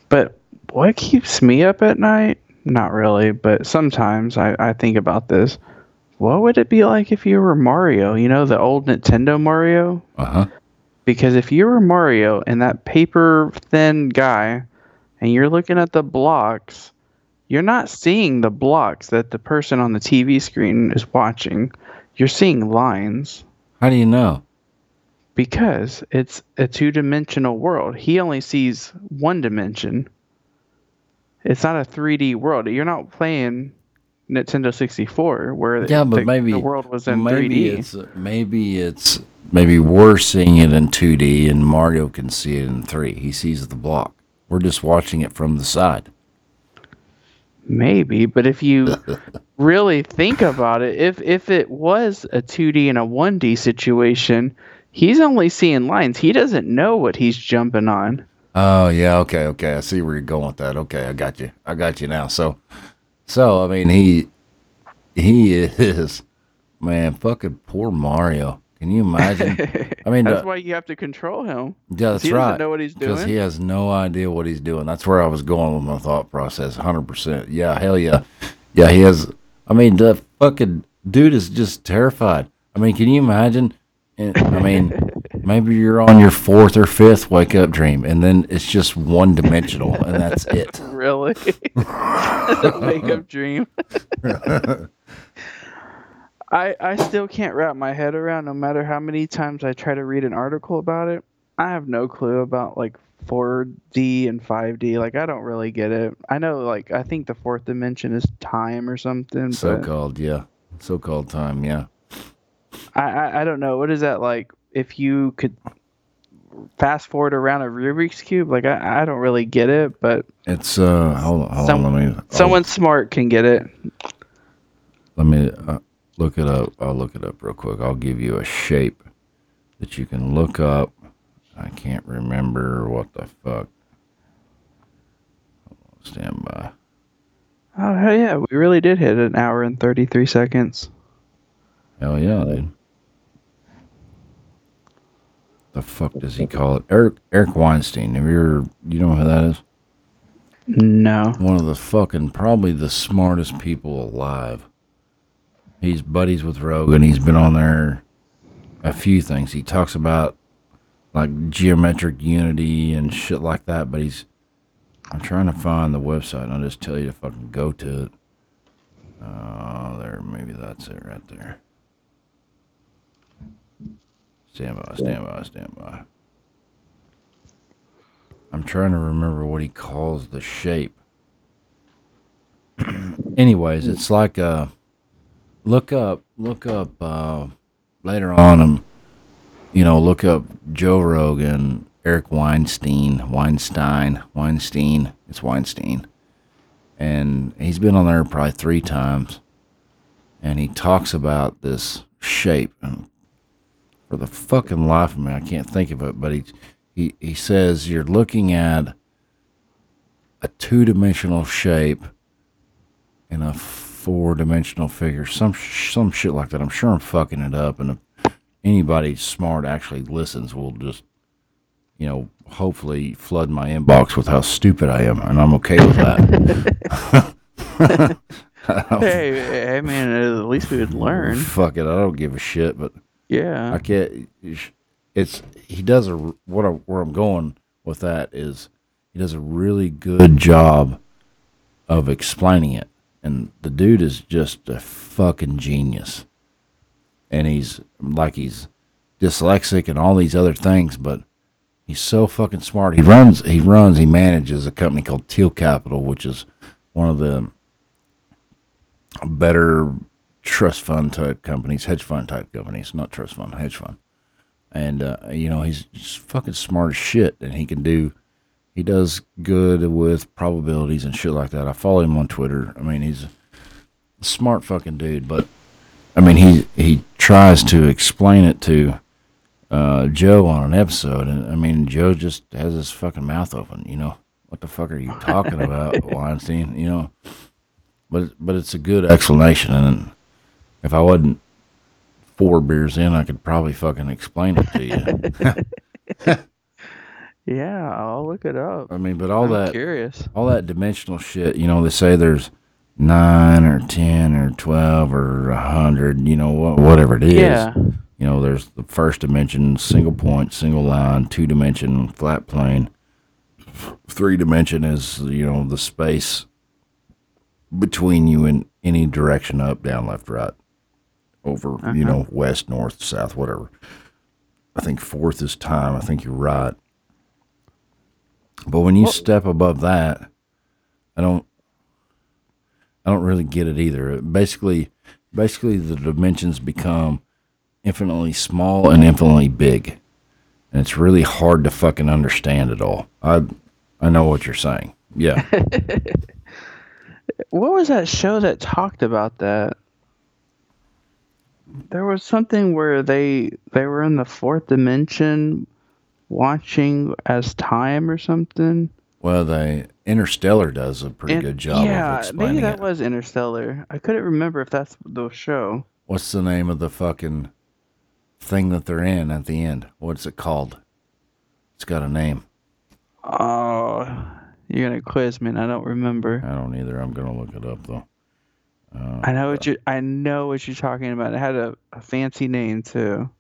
But what keeps me up at night? Not really, but sometimes I, I think about this. What would it be like if you were Mario? You know, the old Nintendo Mario? Uh huh. Because if you were Mario and that paper thin guy, and you're looking at the blocks, you're not seeing the blocks that the person on the TV screen is watching. You're seeing lines How do you know? because it's a two dimensional world. He only sees one dimension. It's not a 3D world. You're not playing Nintendo 64 where Yeah, but the, maybe the world was in maybe 3D. it's maybe it's maybe we're seeing it in 2D and Mario can see it in 3. He sees the block. We're just watching it from the side. Maybe, but if you really think about it, if if it was a 2D and a 1D situation, he's only seeing lines. He doesn't know what he's jumping on. Oh yeah, okay, okay. I see where you're going with that. Okay, I got you. I got you now. So, so I mean, he he is man, fucking poor Mario. Can you imagine? I mean, That's uh, why you have to control him. yeah, that's he right. doesn't know what he's doing Because he has no idea what he's doing. That's where I was going with my thought process. Hundred percent. Yeah, hell yeah, yeah. He has. I mean, the fucking dude is just terrified. I mean, can you imagine? I mean, maybe you're on your fourth or fifth wake up dream, and then it's just one dimensional, and that's it. Really? wake up dream. I I still can't wrap my head around no matter how many times I try to read an article about it. I have no clue about like 4D and 5D. Like I don't really get it. I know like I think the fourth dimension is time or something, So called, yeah. So called time, yeah. I, I I don't know. What is that like if you could fast forward around a Rubik's cube? Like I I don't really get it, but It's uh, hold on, hold Some- on. Let me. Someone smart can get it. Let me uh, look it up. I'll look it up real quick. I'll give you a shape that you can look up. I can't remember what the fuck. Stand by. Oh hell yeah, we really did hit an hour and thirty three seconds. Hell yeah, dude. The fuck does he call it? Eric Eric Weinstein. Have you ever, you know who that is? No. One of the fucking probably the smartest people alive. He's buddies with Rogan. He's been on there a few things. He talks about like geometric unity and shit like that, but he's I'm trying to find the website I'll just tell you to fucking go to it. Uh there maybe that's it right there. Stand by, stand by, stand by. I'm trying to remember what he calls the shape. Anyways, it's like uh look up look up uh later on um you know, look up Joe Rogan, Eric Weinstein, Weinstein, Weinstein. It's Weinstein. And he's been on there probably three times. And he talks about this shape. And for the fucking life of me, I can't think of it, but he he, he says you're looking at a two dimensional shape in a four dimensional figure, some some shit like that. I'm sure I'm fucking it up, and anybody smart actually listens, will just you know hopefully flood my inbox with how stupid I am, and I'm okay with that. Hey, hey man, at least we would learn. Fuck it, I don't give a shit, but Yeah. I can't. it's he does a what I, where I'm going with that is he does a really good job of explaining it, and the dude is just a fucking genius, and he's like he's dyslexic and all these other things, but he's so fucking smart. He runs, he runs, he manages a company called Thiel Capital, which is one of the better trust fund type companies, hedge fund type companies, not trust fund, hedge fund. And uh, you know he's fucking smart as shit, and he can do. He does good with probabilities and shit like that. I follow him on Twitter. I mean, he's a smart fucking dude, but I mean, he he tries to explain it to uh, Joe on an episode, and I mean, Joe just has his fucking mouth open. You know, what the fuck are you talking about, Weinstein? You know, but but it's a good explanation, and if I wasn't four beers in, I could probably fucking explain it to you. yeah, I'll look it up. I mean, but all I'm that curious, all that dimensional shit. You know, they say there's nine or ten or twelve or a hundred. You know, whatever it is. Yeah. You know, there's the first dimension, single point, single line, two dimension, flat plane. Three dimension is, you know, the space between you in any direction up, down, left, right, over, uh-huh. you know, west, north, south, whatever. I think fourth is time. I think you're right. But when you well, step above that, I don't I don't really get it either. Basically basically the dimensions become infinitely small and infinitely big. And it's really hard to fucking understand it all. I I know what you're saying. Yeah. what was that show that talked about that? There was something where they they were in the fourth dimension watching as time or something. Well, the Interstellar does a pretty good job. Yeah, maybe that it. was Interstellar. I couldn't remember if that's the show. What's the name of the fucking thing that they're in at the end. What's it called? It's got a name. Oh, you're gonna quiz me, and I don't remember. I don't either. I'm gonna look it up though. Uh, I know what you. I know what you're talking about. It had a, a fancy name too.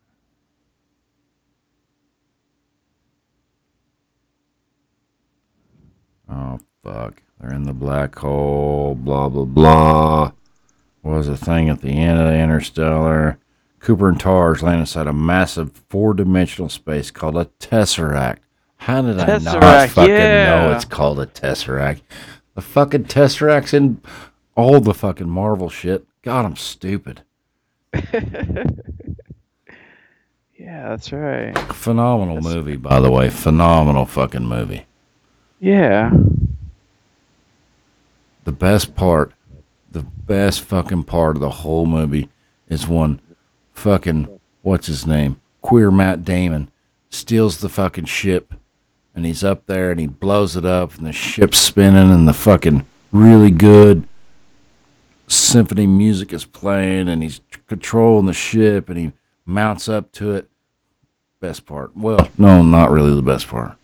Oh fuck! They're in the black hole. Blah blah blah. What was the thing at the end of the Interstellar? Cooper and Tars land inside a massive four-dimensional space called a tesseract. How did tesseract, I not fucking yeah. know it's called a tesseract? The fucking tesseract's in all the fucking Marvel shit. God, I'm stupid. yeah, that's right. Phenomenal that's movie, by the way. Phenomenal fucking movie. Yeah. The best part, the best fucking part of the whole movie is when fucking what's his name? Queer Matt Damon steals the fucking ship and he's up there and he blows it up and the ship's spinning and the fucking really good symphony music is playing and he's controlling the ship and he mounts up to it. Best part. Well, no, not really the best part.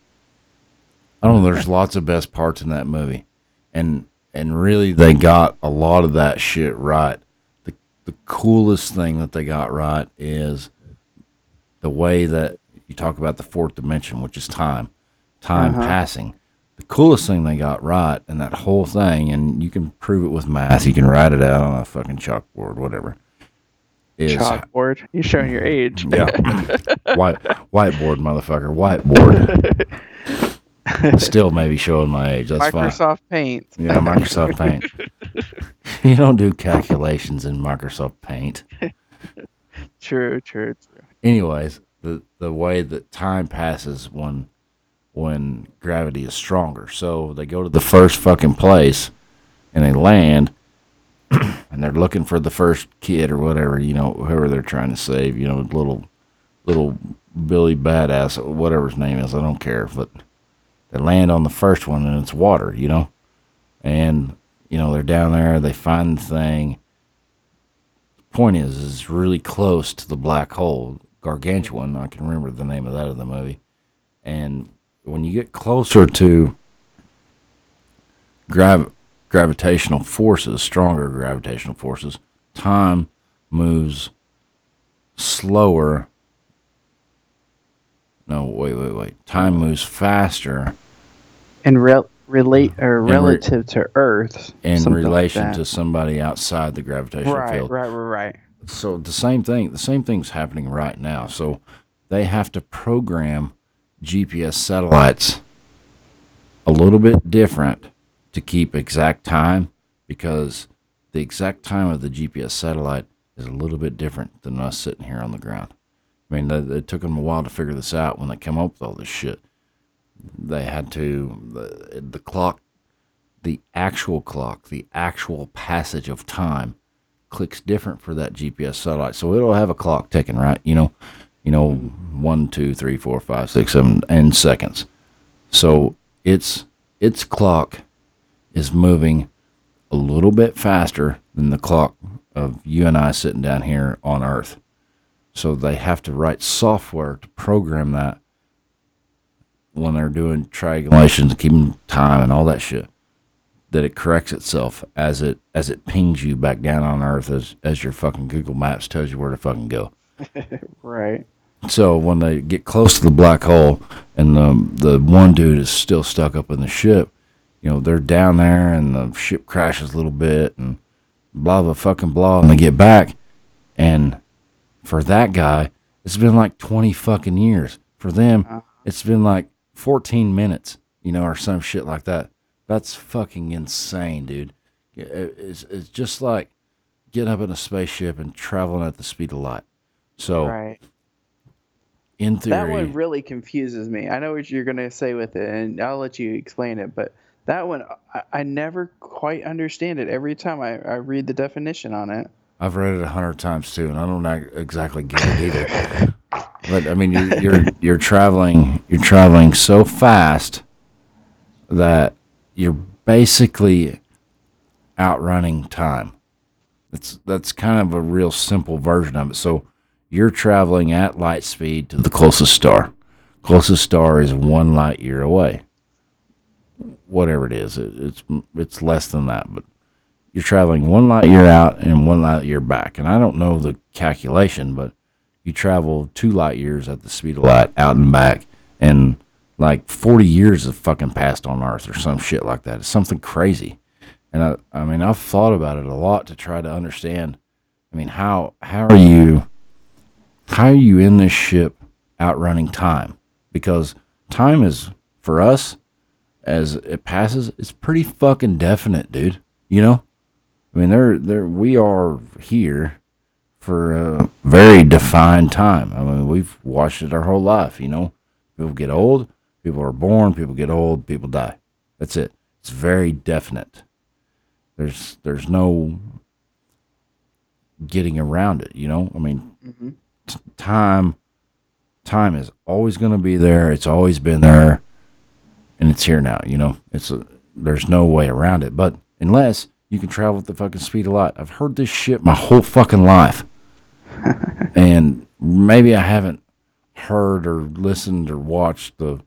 I don't know. There's lots of best parts in that movie, and and really they got a lot of that shit right the the coolest thing that they got right is the way that you talk about the fourth dimension, which is time, time uh-huh. passing. The coolest thing they got right in that whole thing, and you can prove it with math, you can write it out on a fucking chalkboard, whatever. Is, chalkboard? You're showing your age. yeah. White whiteboard, motherfucker. Whiteboard. Still maybe showing my age. That's fine. Microsoft fine. Paint. Yeah, Microsoft Paint. you don't do calculations in Microsoft Paint. true, true, true. Anyways, the the way that time passes when when gravity is stronger. So they go to the first fucking place and they land and they're looking for the first kid or whatever, you know, whoever they're trying to save, you know, little little Billy Badass, whatever his name is, I don't care, but they land on the first one and it's water, you know? And, you know, they're down there, they find the thing. Point is, is really close to the black hole, Gargantua. I can remember the name of that of the movie. And when you get closer to grav- gravitational forces, stronger gravitational forces, time moves slower No, wait, wait, wait. Time moves faster And rel- relate or re- relative to Earth. in something like relation to somebody outside the gravitational right, field. right, right, right. So the same thing, the same thing's happening right now. So they have to program GPS satellites a little bit different to keep exact time because the exact time of the GPS satellite is a little bit different than us sitting here on the ground. I mean, it, it took them a while to figure this out when they came up with all this shit. They had to the, the clock, the actual clock, the actual passage of time clicks different for that GPS satellite. So it'll have a clock ticking, right? You know, you know, one, two, three, four, five, six, seven, and seconds. So its its clock is moving a little bit faster than the clock of you and I sitting down here on Earth. So they have to write software to program that when they're doing triangulations, and keeping time and all that shit that it corrects itself as it as it pings you back down on Earth as as your fucking Google Maps tells you where to fucking go. Right. So when they get close to the black hole and the the one dude is still stuck up in the ship, you know they're down there and the ship crashes a little bit and blah blah fucking blah and they get back and for that guy it's been like twenty fucking years. For them uh-huh. it's been like fourteen minutes, you know, or some shit like that. That's fucking insane, dude. It's it's just like getting up in a spaceship and traveling at the speed of light. So Right. in That one really confuses me. I know what you're gonna say with it, and I'll let you explain it. But that one, I, I never quite understand it. Every time I, I read the definition on it. I've read it a hundred times too, and I don't ac- exactly get it either. but I mean, you're, you're you're traveling you're traveling so fast that you're basically outrunning time. That's that's kind of a real simple version of it. So you're traveling at light speed to the closest star. Closest star is one light year away. Whatever it is, it, it's it's less than that, but you're traveling one light year out and one light year back. And I don't know the calculation, but you travel two light years at the speed of light out and back, and like 40 years have fucking passed on Earth or some shit like that. It's something crazy. And I, I mean, I've thought about it a lot to try to understand. I mean, how how are you how are you in this ship outrunning time? Because time is for us as it passes, it's pretty fucking definite, dude. You know? I mean, there, there, we are here for a very defined time. I mean, we've watched it our whole life. You know, people get old, people are born, people get old, people die. That's it. It's very definite. There's, there's no getting around it. You know, I mean, Mhm. t- time, time is always going to be there. It's always been there, and it's here now. You know, it's a, there's no way around it. But unless you can travel at the fucking speed of light. I've heard this shit my whole fucking life. and maybe I haven't heard or listened or watched the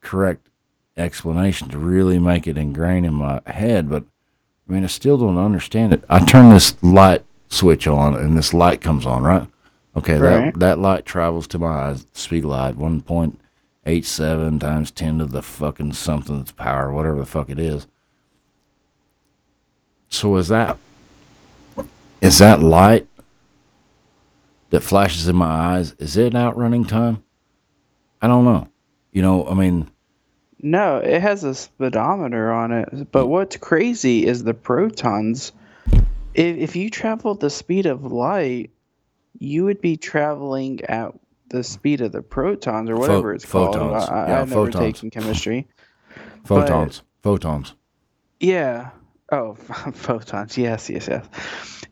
correct explanation to really make it ingrained in my head, but I mean, I still don't understand it. I turn this light switch on and this light comes on, right? Okay, Right. that that light travels to my eyes, speed of light, 1.87 times 10 to the fucking something's power, whatever the fuck it is. So is that is that light that flashes in my eyes? Is it outrunning time? I don't know. You know, I mean, No, it has a speedometer on it. But what's crazy is the protons. If, if you traveled the speed of light, you would be traveling at the speed of the protons or whatever it's called. photons. I, I, Yeah, I've never photons. taken chemistry. photons, photons. Yeah. Oh, photons. Yes, yes, yes.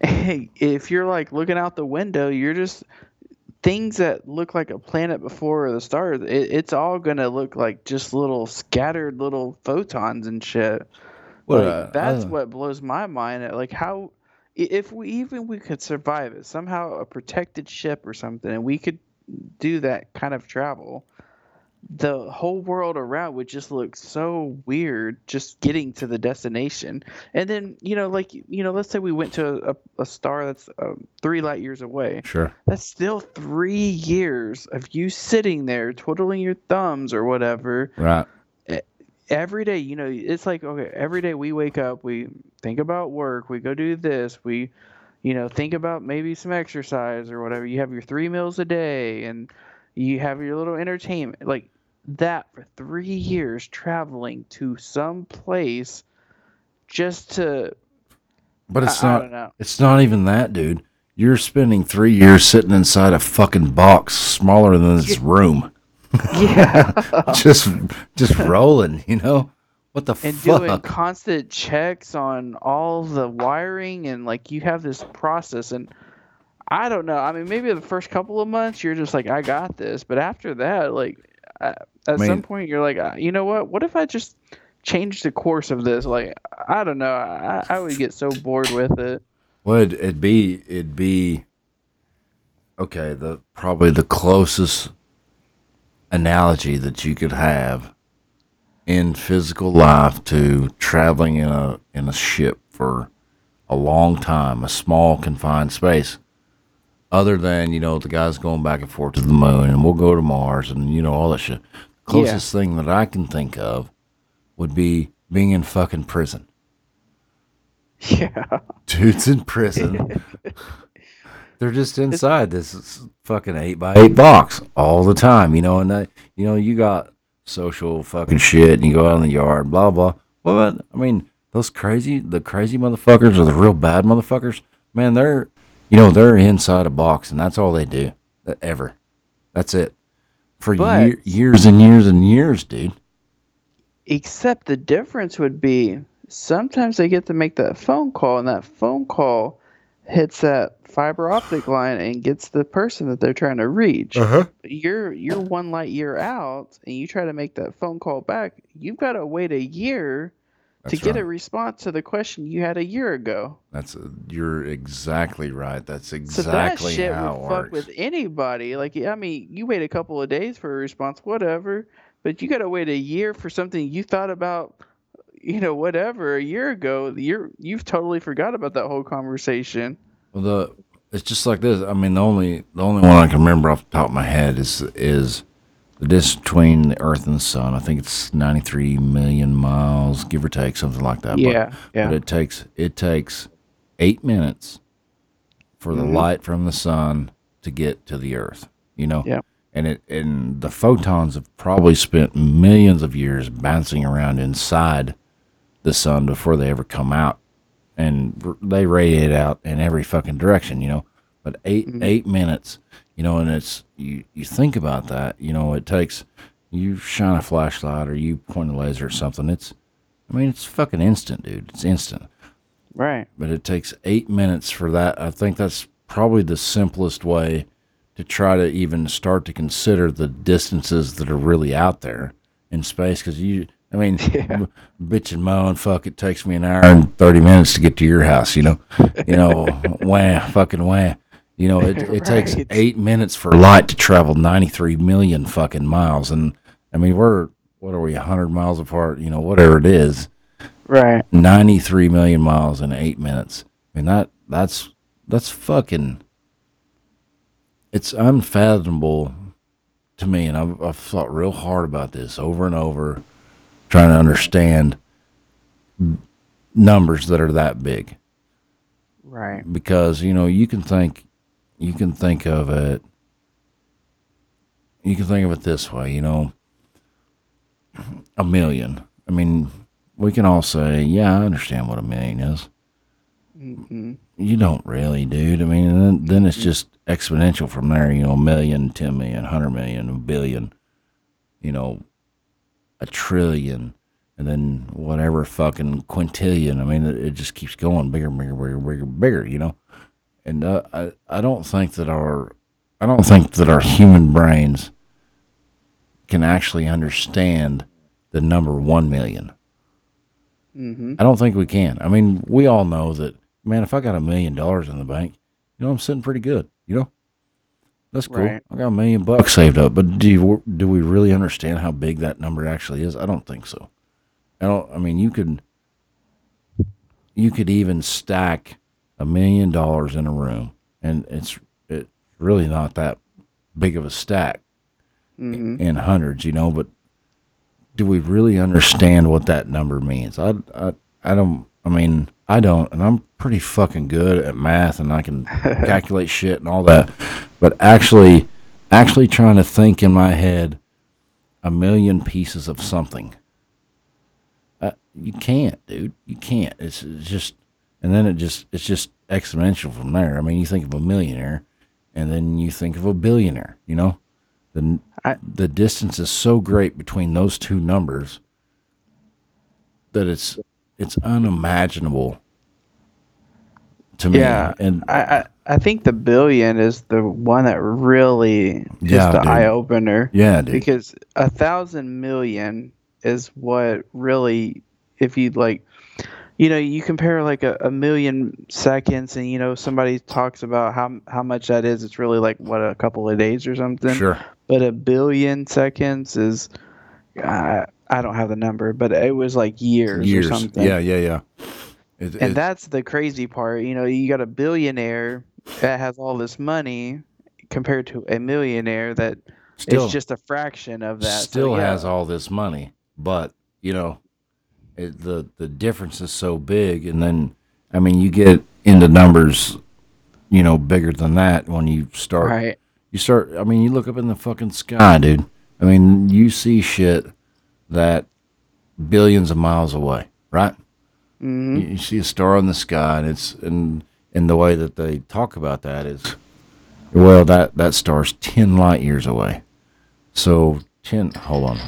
Hey, if you're like looking out the window, you're just things that look like a planet before the stars. It, it's all gonna look like just little scattered little photons and shit. Well, Like, uh, that's uh, what blows my mind. at, Like how, if we even we could survive it somehow, a protected ship or something, and we could do that kind of travel. The whole world around would just look so weird just getting to the destination and then you know like you know let's say we went to a, a star that's um, three light years away Sure. that's still three years of you sitting there twiddling your thumbs or whatever Right. every day you know it's like okay every day we wake up we think about work we go do this we you know think about maybe some exercise or whatever you have your three meals a day and you have your little entertainment like that for three years traveling to some place just to But it's I, I not. know It's not even that, dude. You're spending three years sitting inside a fucking box smaller than this room, yeah just just rolling. You know what the and fuck? doing constant checks on all the wiring and like you have this process and i don't know i mean maybe the first couple of months you're just like i got this but after that like uh, at mean- some point you're like uh, you know what what if i just change the course of this like i don't know i, I would get so bored with it Well, it'd, it'd be it'd be okay. The probably the closest analogy that you could have in physical life to traveling in a in a ship for a long time, a small confined space. Other than you know the guys going back and forth to the moon, and we'll go to Mars, and you know all that shit. Closest thing that I can think of would be being in fucking prison yeah dudes in prison. They're just inside this fucking eight by eight box all the time, you know. And that, you know, you got social fucking shit, and you go out in the yard, blah blah. Well, I mean, those crazy, the crazy motherfuckers or the real bad motherfuckers, man, they're, you know, they're inside a box, and that's all they do, ever. That's it, for But- year, years and years and years, dude. except the difference would be sometimes they get to make that phone call and that phone call hits that fiber optic line and gets the person that they're trying to reach huh. you're you're one light year out and you try to make that phone call back you've got to wait a year to get a response to the question you had a year ago. That's you're exactly right. That's exactly so that shit how would fuck with anybody. Like i mean you wait a couple of days for a response whatever but you got to wait a year for something you thought about you know whatever a year ago you're you've totally forgot about that whole conversation. Well, the it's just like this. I mean, the only the only one I can remember off the top of my head is is the distance between the Earth and the Sun. I think it's ninety three million miles, give or take, something like that. yeah But, yeah but it takes it takes eight minutes for the Mhm. light from the sun to get to the Earth. You know. Yeah. And it and the photons have probably spent millions of years bouncing around inside the sun before they ever come out and r- they radiate out in every fucking direction, you know. But 8 Mhm. eight minutes, you know, and it's you you think about that, you know, it takes you shine a flashlight or you point a laser or something. It's, I mean, it's fucking instant, dude. It's instant. right But it takes eight minutes for that. I think that's probably the simplest way to try to even start to consider the distances that are really out there in space. Because you, I mean, Yeah. bitch and moan, fuck, it takes me an hour and 30 minutes to get to your house, you know? You know, wah, fucking wah. You know, it, it takes eight minutes for light to travel 93 million fucking miles. And I mean, we're, what are we, 100 miles apart, you know, whatever it is. right 93 million miles in eight minutes. I mean, that, that's, that's fucking, it's unfathomable to me. And I've, I've thought real hard about this over and over, trying to understand numbers that are that big right because you know you can think you can think of it you can think of it this way you know a million. I mean we can all say yeah i understand what a million is. Hmm you don't really dude. I mean then, then it's just exponential from there you know a million ten million hundred million a billion you know a trillion and then whatever fucking quintillion. I mean it, it just keeps going bigger bigger bigger bigger bigger you know and uh, I, I don't think that our i don't think that our human brains can actually understand the number 1 million hmm I don't think we can. I mean, we all know that, man, if I got a million dollars in the bank, you know, I'm sitting pretty good, you know? That's cool. Right. I got a million bucks saved up, but do you, do we really understand how big that number actually is? I don't think so. I don't. I mean, you could you could even stack a million dollars in a room, and it's it's really not that big of a stack hmm in hundreds, you know. But do we really understand what that number means? I I I don't. I mean, I don't, and I'm pretty fucking good at math, and I can calculate shit and all that. But actually, actually trying to think in my head a million pieces of something, uh, you can't, dude. You can't. It's, it's just, and then it just, it's just exponential from there. I mean, you think of a millionaire, and then you think of a billionaire. You know, the I- the distance is so great between those two numbers that it's it's unimaginable to me. Yeah, and I, I I think the billion is the one that really is Yeah, the eye opener yeah, dude. because a thousand million is what really if you like you know you compare like a, a million seconds and you know somebody talks about how how much that is it's really like what a couple of days or something Sure. but a billion seconds is I I don't have the number but it was like years, Years. or something Yeah, yeah, yeah. It, and that's the crazy part. You know, you got a billionaire that has all this money compared to a millionaire that still it's just a fraction of that. So, still yeah. has all this money, but you know, it, the the difference is so big, and then I mean, you get into numbers, you know, bigger than that when you start. right. You start. I mean, you look up in the fucking sky, dude. I mean, you see shit that billions of miles away, right? hmm You, you see a star in the sky, and it's and and the way that they talk about that is, well, that that star's ten light years away. So ten. Hold on,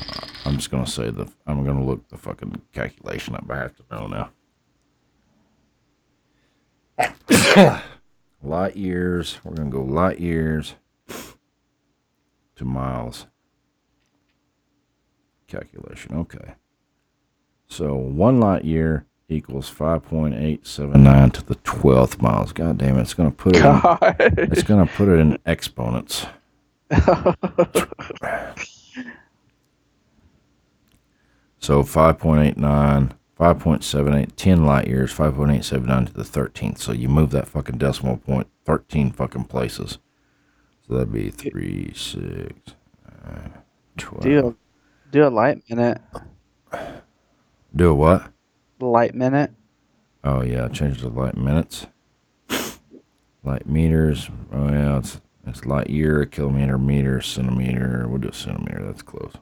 I'm just gonna say the. I'm gonna look the fucking calculation up. I have to know now. light years. We're gonna go light years to miles. Calculation. Okay. So one light year equals 5.879 to the 12th miles. God damn it. It's going to put it in, it's going to put it in exponents. So 5.89, 5.78, 10 light years, 5.879 to the 13th. So you move that fucking decimal point 13 fucking places. So that'd be 3, 6, 9, 12. do a do a light minute. Do a what? Light minute. Oh yeah, change the light minutes. Light meters. Oh yeah, it's it's light year, kilometer, meter, centimeter. We'll do a centimeter. That's close.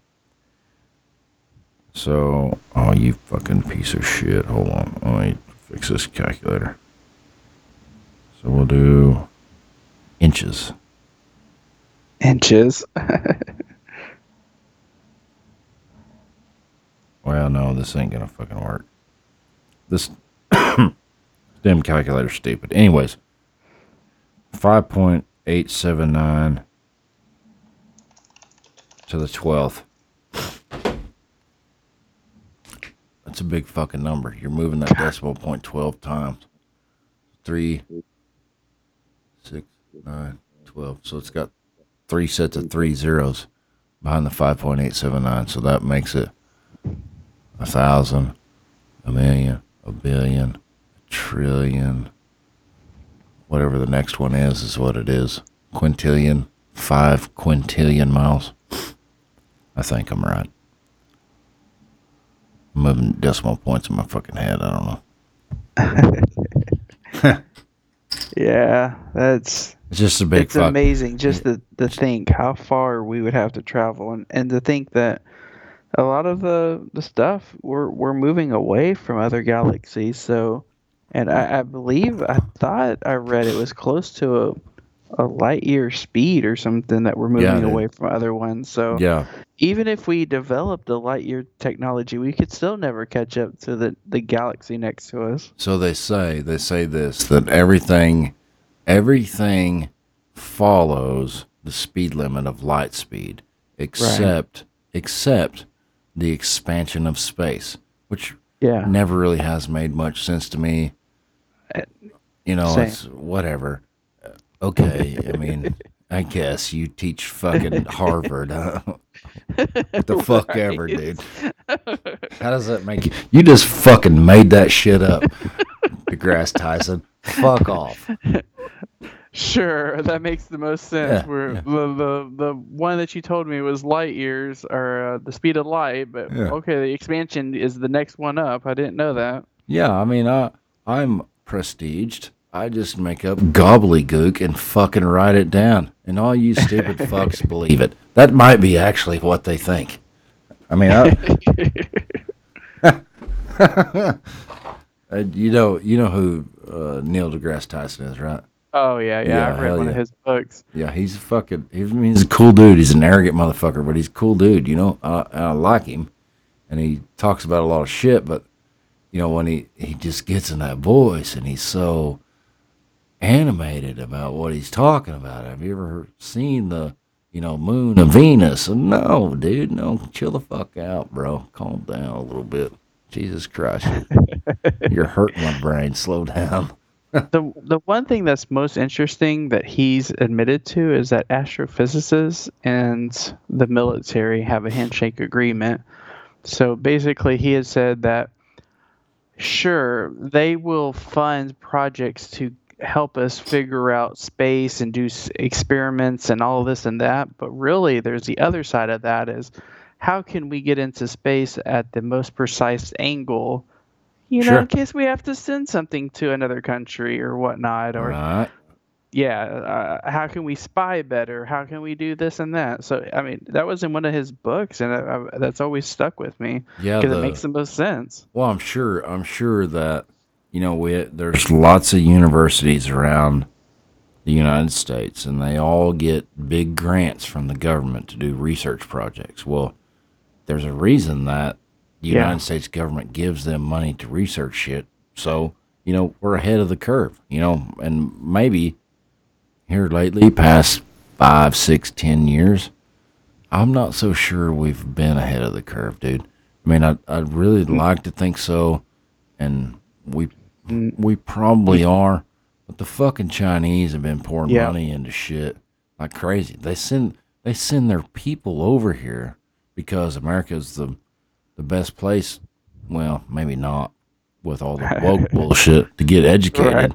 So, oh you fucking piece of shit. Hold on, let me fix this calculator. So we'll do inches. Inches. Well, no, this ain't gonna fucking work. This damn calculator's stupid. Anyways, five point eight seven nine to the twelfth. That's a big fucking number. You're moving that decimal point twelve times. Three, six, nine, twelve. So it's got three sets of three zeros behind the five point eight seven nine. So that makes it a thousand, a million, a billion, a trillion, whatever the next one is, is what it is. Quintillion, five quintillion miles. I think I'm right. Moving decimal points in my fucking head. I don't know. yeah, that's It's just a big it's fuck. amazing just to, to think how far we would have to travel and, and to think that a lot of the, the stuff we're we're moving away from other galaxies so and I, I believe I thought I read it was close to a, a light year speed or something that we're moving dude. away from other ones so Yeah, even if we developed the light year technology we could still never catch up to the, the galaxy next to us So they say they say this that everything everything follows the speed limit of light speed except except the expansion of space, which yeah never really has made much sense to me. Uh, You know, same. it's whatever. Okay, I mean, I guess you teach fucking Harvard. Huh? what the fuck ever, dude. How does that make you? You just fucking made that shit up, DeGrasse Tyson. Fuck off. Sure, that makes the most sense. Yeah, Where yeah. the, the the one that you told me was light years or uh, the speed of light, but Yeah. okay, the expansion is the next one up. I didn't know that. Yeah, I mean, I I'm prestiged. I just make up gobbledygook and fucking write it down, and all you stupid fucks believe it. That might be actually what they think. I mean, I, you know, you know who uh, Neil deGrasse Tyson is, right? Oh yeah, yeah. Yeah, I've read one yeah. of his books. Yeah, he's a fucking. He's, I mean, he's a cool dude. He's an arrogant motherfucker, but he's a cool dude. You know, I, I like him, and he talks about a lot of shit. But you know, when he he just gets in that voice, and he's so animated about what he's talking about. Have you ever seen the you know moon of Venus? No, dude, no, chill the fuck out, bro. Calm down a little bit. Jesus Christ, you're, hurting my brain. Slow down. the the one thing that's most interesting that he's admitted to is that astrophysicists and the military have a handshake agreement. So basically, he has said that sure they will fund projects to help us figure out space and do s- experiments and all this and that, but really, there's the other side of that is how can we get into space at the most precise angle you know, Sure. in case we have to send something to another country or whatnot, or Right. yeah, uh, how can we spy better? How can we do this and that? So, I mean, that was in one of his books, and I, I, that's always stuck with me Yeah, because it makes the most sense. Well, I'm sure. I'm sure that you know we there's lots of universities around the United States, and they all get big grants from the government to do research projects. Well, there's a reason that the Yeah. United States government gives them money to research shit. So you know we're ahead of the curve. You know, and maybe here lately, past five, six, ten years, I'm not so sure we've been ahead of the curve, dude. I mean, I I'd really like to think so, and we mm. we probably are. But the fucking Chinese have been pouring Yeah. money into shit like crazy. They send they send their people over here because America's the the best place. Well, maybe not with all the woke bullshit to get educated, Right.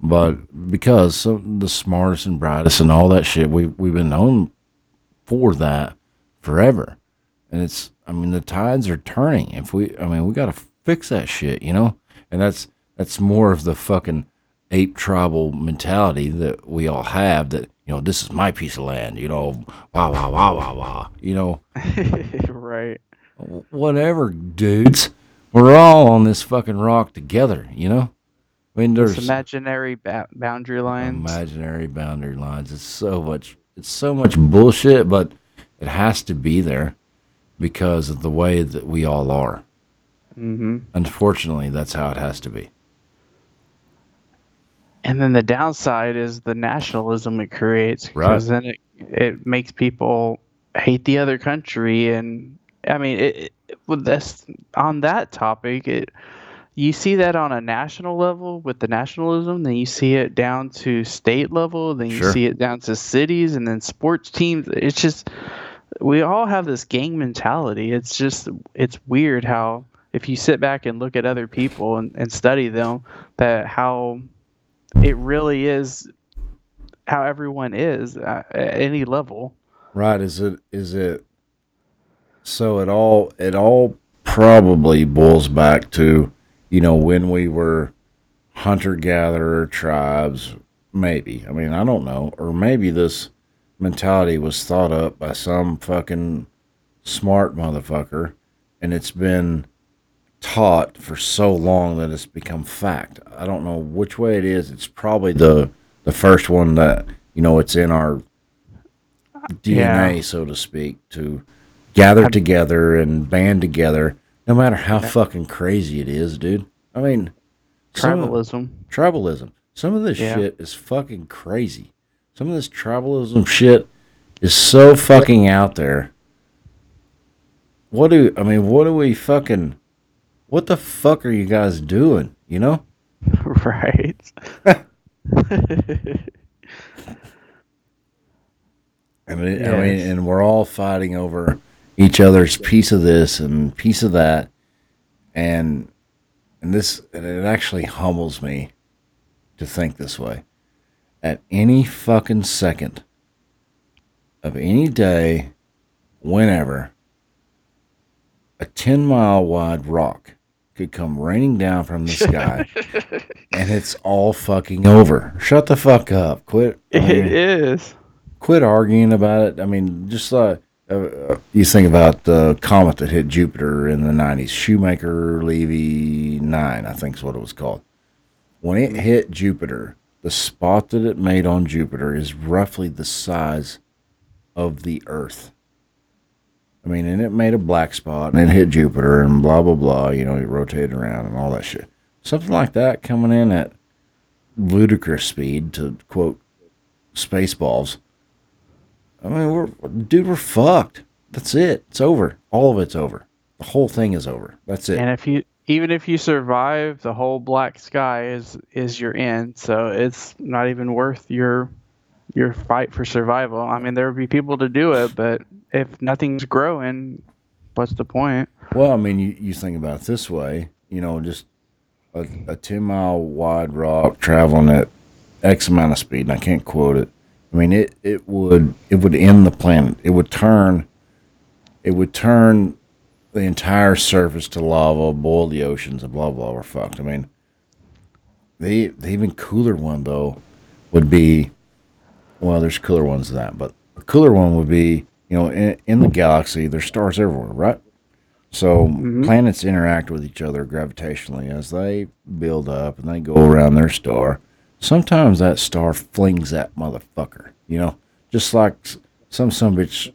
but because some the smartest and brightest and all that shit, we we've been known for that forever. And it's, I mean, the tides are turning. If we, I mean, we got to fix that shit, you know? And that's, that's more of the fucking ape tribal mentality that we all have that, you know, this is my piece of land, you know, wah, wah, wah, wah, wah, you know, right. whatever, dudes. We're all on this fucking rock together, you know? I mean, It's there's imaginary ba- boundary lines. imaginary boundary lines. It's so much, it's so much bullshit, but it has to be there because of the way that we all are. Hmm Unfortunately, that's how it has to be. And then the downside is the nationalism it creates because then it it makes people hate the other country. And I mean it, it with this on that topic it you see that on a national level with the nationalism then you see it down to state level then you Sure. see it down to cities and then sports teams. It's just we all have this gang mentality. It's just it's weird how if you sit back and look at other people and, and study them that how it really is how everyone is at any level. Right? Is it? Is it? So it all it all probably boils back to, you know, when we were hunter gatherer tribes. Maybe. I mean, I don't know. Or maybe this mentality was thought up by some fucking smart motherfucker, and it's been taught for so long that it's become fact. I don't know which way it is. It's probably the the first one that you know it's in our DNA, so to speak, to gather together and band together, no matter how fucking crazy it is, dude. I mean, some Tribalism. tribalism. Some of this Yeah. shit is fucking crazy. Some of this tribalism shit is so fucking out there. What do I mean? What do we fucking? What the fuck are you guys doing? You know? right. I mean, I mean, and we're all fighting over each other's piece of this and piece of that, and and this and it actually humbles me to think this way. At any fucking second of any day, whenever, a ten mile wide rock could come raining down from the sky, and it's all fucking over. Shut the fuck up. Quit. I mean, It is. quit arguing about it. I mean, just uh, uh, you think about the comet that hit Jupiter in the '90s, Shoemaker Levy Nine, I think is what it was called. When it hit Jupiter, the spot that it made on Jupiter is roughly the size of the Earth. I mean, and it made a black spot and it hit Jupiter and blah blah blah. You know, it rotated around and all that shit. Something like that coming in at ludicrous speed to quote Spaceballs. I mean, we're dude, we're fucked. That's it. It's over. All of it's over. The whole thing is over. That's it. And if you even if you survive, the whole black sky is is your end. So it's not even worth your your fight for survival. I mean, there would be people to do it, but if nothing's growing, what's the point? Well, I mean, you, you think about it this way, you know, just a, a 10 mile wide rock traveling at X amount of speed, and I can't quote it. I mean, it, it would it would end the planet. It would turn it would turn the entire surface to lava, boil the oceans, and blah blah. We're fucked. I mean, the the even cooler one though would be well, there's cooler ones than that, but a cooler one would be you know in, in the galaxy there's stars everywhere, right? So planets interact with each other gravitationally as they build up and they go around their star. Sometimes that star flings that motherfucker, you know, just like some some bitch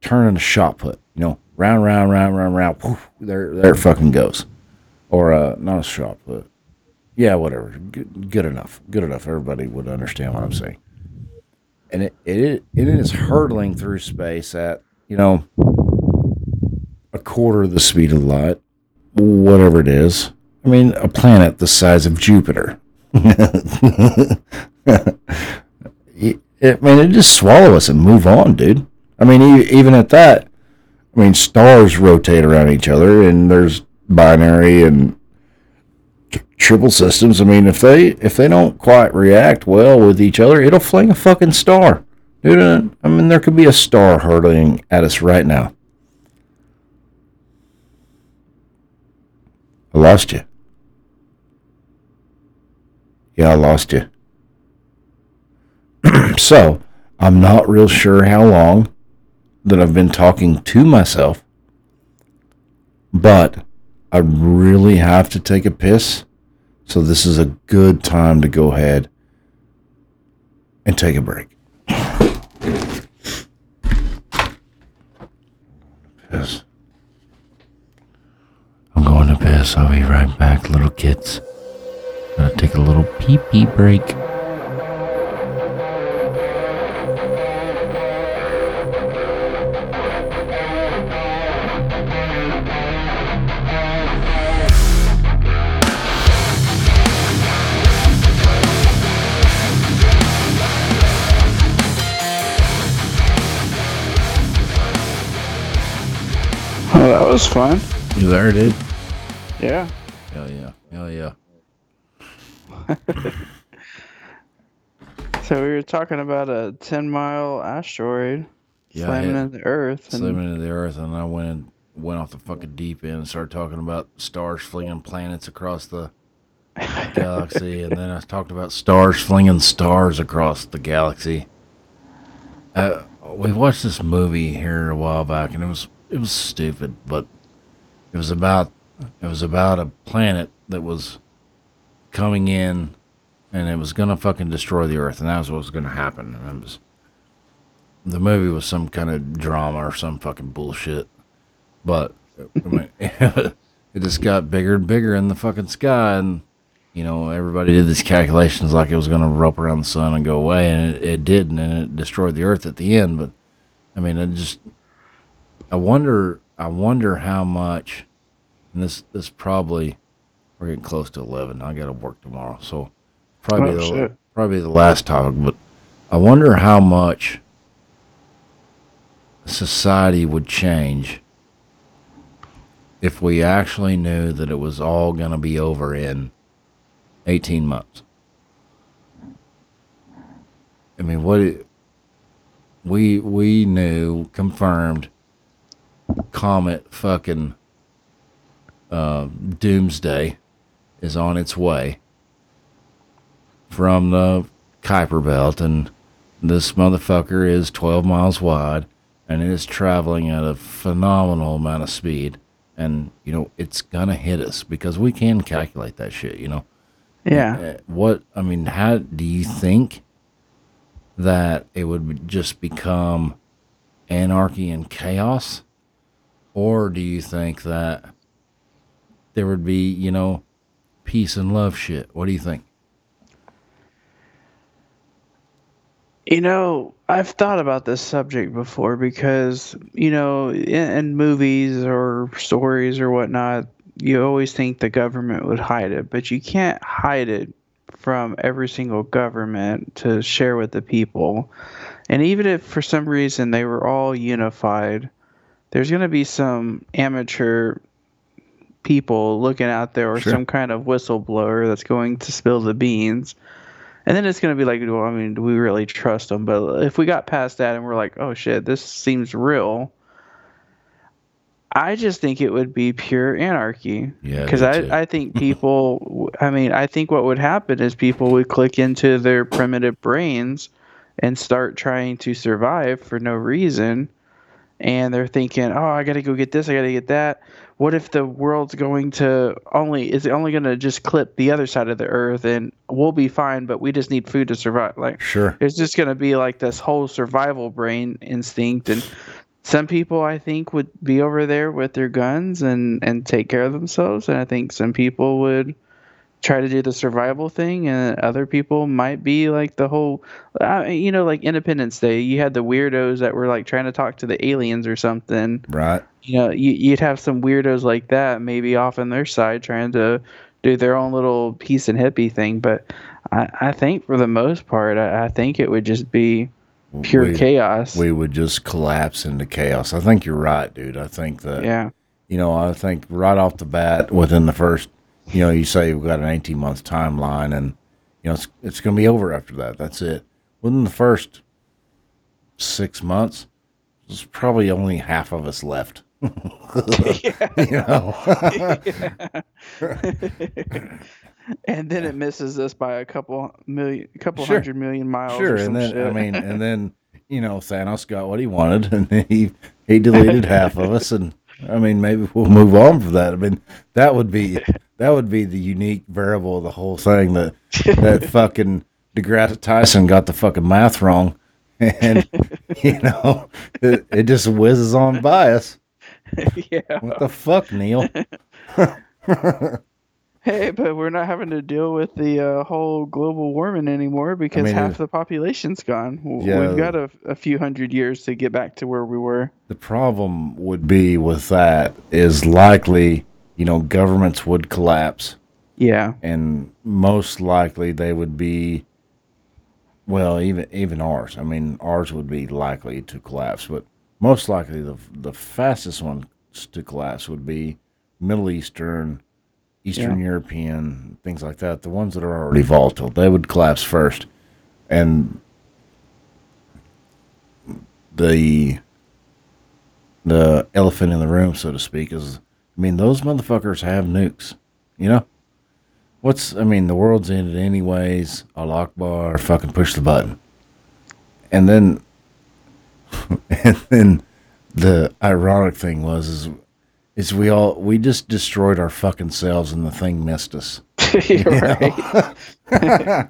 turning a shot put, you know, round, round, round, round, round, poof, there, there it fucking goes. Or uh, not a shot put. Yeah, whatever. Good, good enough. Good enough. Everybody would understand what I'm saying. And it, it it is hurtling through space at you know a quarter of the speed of light, whatever it is. I mean, a planet the size of Jupiter. it, I mean, it just swallow us and move on, dude. I mean, e- even at that, I mean, stars rotate around each other, and there's binary and triple systems. I mean, if they if they don't quite react well with each other, it'll fling a fucking star, dude. I mean, there could be a star hurtling at us right now. I lost you. Yeah, I lost you. so, I'm not real sure how long that I've been talking to myself, but I really have to take a piss. So, this is a good time to go ahead and take a break. Piss. I'm going to piss. I'll be right back, little kids. Gonna take a little pee pee break. Was fun. You there, dude? Yeah. Hell yeah. Hell yeah. So we were talking about a 10 mile asteroid Yeah, slamming into the Earth. And Slamming into the earth, and I went went off the fucking deep end and started talking about stars flinging planets across the galaxy, and then I talked about stars flinging stars across the galaxy. Uh, we watched this movie here a while back, and it was it was stupid, but it was about it was about a planet that was coming in, and it was gonna fucking destroy the Earth, and that was what was gonna happen. And it was the movie was some kind of drama or some fucking bullshit, but I mean, it just got bigger and bigger in the fucking sky, and you know everybody did these calculations like it was going to rope around the sun and go away, and it, it didn't, and it destroyed the Earth at the end. But I mean, it just I wonder, I wonder how much, and this this probably we're getting close to eleven. I got to work tomorrow, so probably Oh, the shit. probably the last topic, but I wonder how much society would change if we actually knew that it was all going to be over in 18 months. I mean, what it, we we knew confirmed comet fucking uh, doomsday is on its way from the Kuiper Belt, and this motherfucker is 12 miles wide, and it is traveling at a phenomenal amount of speed. And you know it's gonna hit us because we can calculate that shit. You know. Yeah. Uh, What I mean, how do you think that it would just become anarchy and chaos, or do you think that there would be, you know, peace and love shit? What do you think? You know, I've thought about this subject before because, you know, in, in movies or stories or whatnot, you always think the government would hide it, but you can't hide it from every single government to share with the people. And even if for some reason they were all unified, there's going to be some amateur people looking out there or Sure. some kind of whistleblower that's going to spill the beans. And then it's going to be like, well, I mean, do we really trust them? But if we got past that and we're like, oh shit, this seems real, I just think it would be pure anarchy. Yeah, Because. I, I think people, I mean, I think what would happen is people would click into their primitive brains and start trying to survive for no reason. And they're thinking, oh, I got to go get this, I got to get that. What if the world's going to only, is it only going to just clip the other side of the earth and we'll be fine, but we just need food to survive? Like, Sure. it's just going to be like this whole survival brain instinct and some people i think would be over there with their guns and and take care of themselves and i think some people would try to do the survival thing and other people might be like the whole uh, you know like independence day you had the weirdos that were like trying to talk to the aliens or something Right. you know you, you'd have some weirdos like that maybe off on their side trying to do their own little peace and hippie thing but i, I think for the most part I, I think it would just be pure we, chaos We would just collapse into chaos. I think you're right, dude. I think that yeah you know, I think right off the bat, within the first, you know, you say we've got an 18 month timeline and, you know, it's, it's going to be over after that. That's it. Within the first six months, there's probably only half of us left. you know, and then it misses us by a couple million, a couple Sure. hundred million miles. sure. And then, shit. I mean, and then, you know, Thanos got what he wanted and he, he deleted half of us. And I mean, maybe we'll move on from that. I mean, that would be, that would be the unique variable of the whole thing that, that fucking DeGrasse Tyson got the fucking math wrong. And, you know, it, it just whizzes on by us. yeah. What the fuck, Neil? Hey, but we're not having to deal with the uh, whole global warming anymore because mean, half the population's gone. Yeah. We've got a, a few hundred years to get back to where we were. The problem would be with that is likely, you know, governments would collapse. Yeah. and most likely they would be well even even ours i mean ours would be likely to collapse but most likely the the fastest ones to collapse would be middle eastern eastern european things like that the ones that are already volatile they would collapse first and the the elephant in the room so to speak is i mean those motherfuckers have nukes you know What's I mean, the world's ended anyways. Allah Akbar, fucking push the button. And then and then the ironic thing was is is we all we just destroyed our fucking selves and the thing missed us. You're right.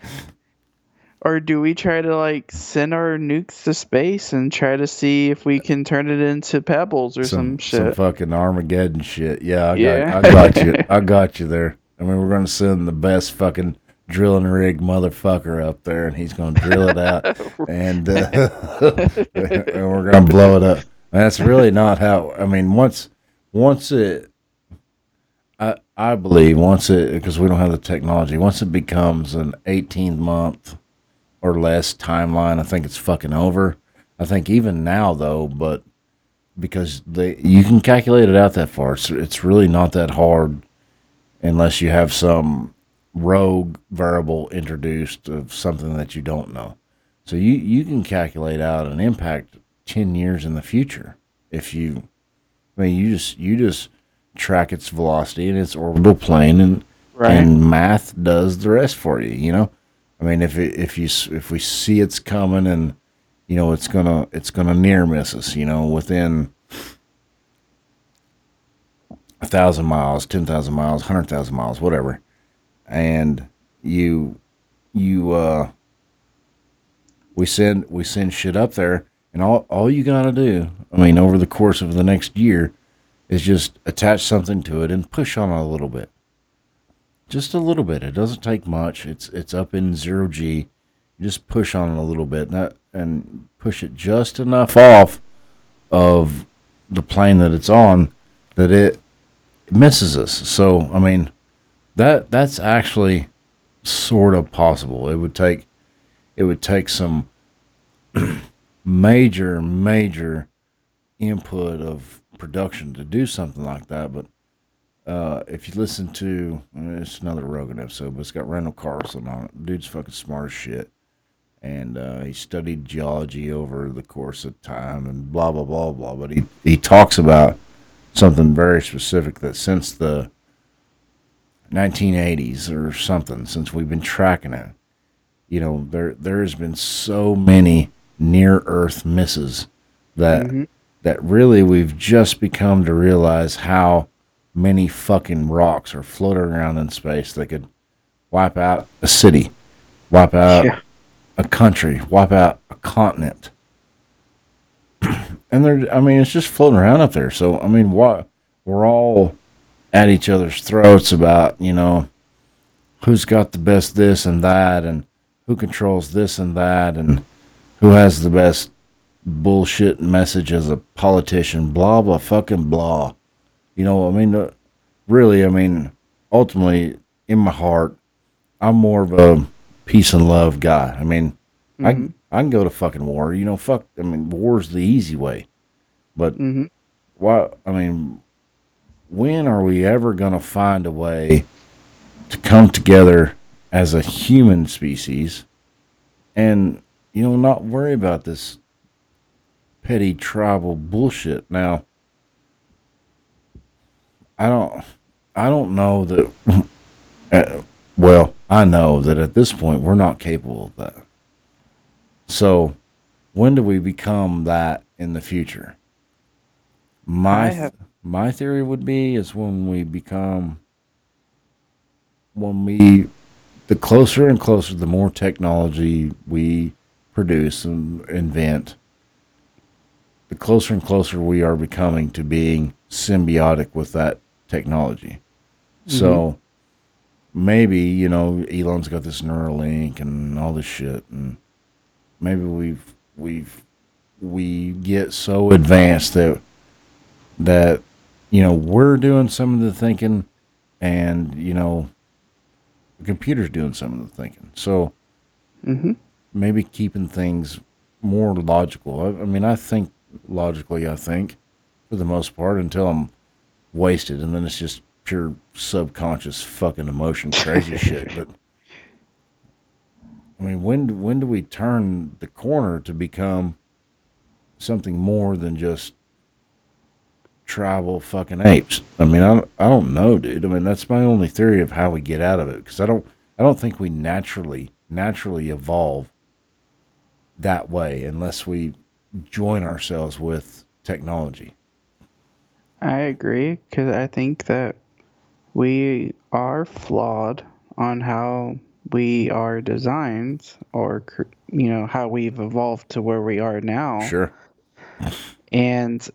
Or do we try to like send our nukes to space and try to see if we can turn it into pebbles or some, some shit? Some fucking Armageddon shit. Yeah, I Yeah. got I got you. I got you there. I mean, we're gonna send the best fucking drilling rig motherfucker up there, and he's gonna drill it out, and, uh, and we're gonna blow it up. That's really not how. I mean, once once it, I I believe once it because we don't have the technology. Once it becomes an 18 month or less timeline, I think it's fucking over. I think even now though, but because they you can calculate it out that far. It's it's really not that hard unless you have some rogue variable introduced of something that you don't know. So you you can calculate out an impact ten years in the future if you. I mean, you just you just track its velocity and its orbital plane, and Right. and math does the rest for you. You know, I mean, if it, if you if we see it's coming and you know it's gonna it's gonna near miss us, you know, within a thousand miles, ten thousand miles, hundred thousand miles, whatever, and you you uh we send we send shit up there, and all all you gotta do, I mean, over the course of the next year, is just attach something to it and push on it a little bit, just a little bit. It doesn't take much. It's it's up in zero g. You just push on it a little bit, and push it just enough off of the plane that it's on that it misses us. So I mean, that that's actually sort of possible. It would take it would take some major major input of production to do something like that. But uh, if you listen to uh, it's another Rogan episode, but it's got Randall Carlson on it. Dude's fucking smart as shit. And uh, he studied geology over the course of time and blah blah blah blah. But he, he talks about something very specific that since the 1980s or something, since we've been tracking it, you know, there there has been so many near Earth misses that Mhm. that really we've just become to realize how many fucking rocks are floating around in space that could wipe out a city, wipe out Yeah. a country, wipe out a continent. and they're I mean it's just floating around up there. So I mean what we're all at each other's throats about, you know, who's got the best this and that and who controls this and that and who has the best bullshit message as a politician, blah blah fucking blah. You know, I mean, uh, really, I mean, ultimately, in my heart, I'm more of a peace and love guy. I mean, I Mhm. I can go to fucking war. You know, fuck. I mean, war's the easy way, but Mhm. why? I mean, when are we ever gonna find a way to come together as a human species and you know not worry about this petty tribal bullshit now i don't i don't know that uh, well i know that at this point we're not capable of that. So when do we become that in the future? My have- my theory would be is when we become when we the closer and closer the more technology we produce and invent the closer and closer we are becoming to being symbiotic with that technology. So maybe you know elon's got this neuralink and all this shit and maybe we've we've we get so advanced that that you know we're doing some of the thinking and you know the computer's doing some of the thinking. So Mhm. maybe keeping things more logical. I, I mean i think logically i think for the most part until i'm wasted and then it's just pure subconscious fucking emotion crazy shit but i mean when when do we turn the corner to become something more than just tribal fucking apes. I mean, I don't, I don't know, dude. I mean, that's my only theory of how we get out of it because I don't I don't think we naturally naturally evolve that way unless we join ourselves with technology. I agree because I think that we are flawed on how we are designed or you know how we've evolved to where we are now Sure. and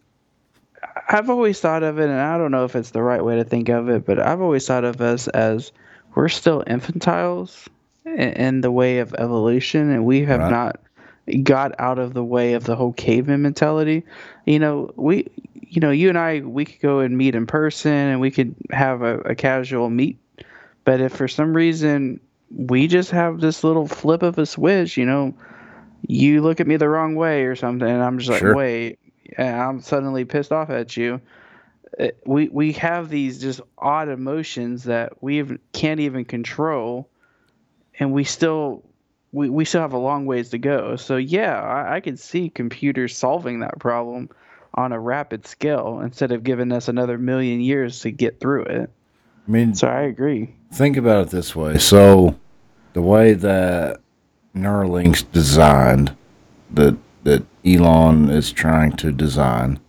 i've always thought of it and i don't know if it's the right way to think of it but i've always thought of us as we're still infantiles in, in the way of evolution and we have Right. not got out of the way of the whole caveman mentality you know we you know you and i we could go and meet in person and we could have a, a casual meet but if for some reason we just have this little flip of a switch you know you look at me the wrong way or something and i'm just like Sure. wait and I'm suddenly pissed off at you. Uh, We we have these just odd emotions that we even- can't even control, and we still we, we still have a long ways to go. So yeah, I, I could see computers solving that problem on a rapid scale instead of giving us another million years to get through it. I mean, So I agree. think about it this way. So, the way that Neuralink's designed, that that Elon is trying to design,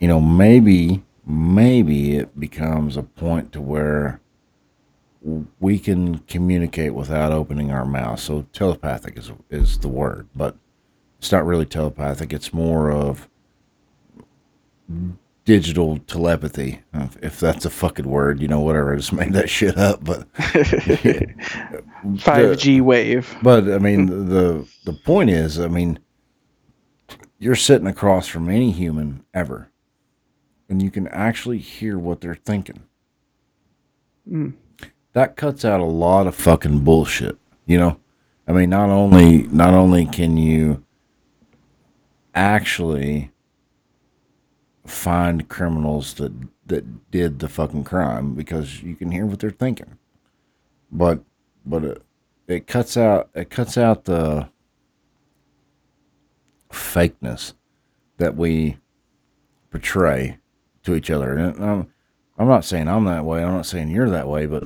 you know, maybe maybe it becomes a point to where we can communicate without opening our mouth. So telepathic is is the word, but it's not really telepathic. It's more of digital telepathy, if- that's a fucking word, you know, whatever. I just made that shit up, but 5G wave. but I mean, the the point is, I mean, you're sitting across from any human ever, and you can actually hear what they're thinking. Mm. That cuts out a lot of fucking bullshit. You know, I mean, not only not only can you actually find criminals that that did the fucking crime because you can hear what they're thinking, but but it, it cuts out it cuts out the fakeness that we portray to each other. And I'm, I'm not saying I'm that way. I'm not saying you're that way, but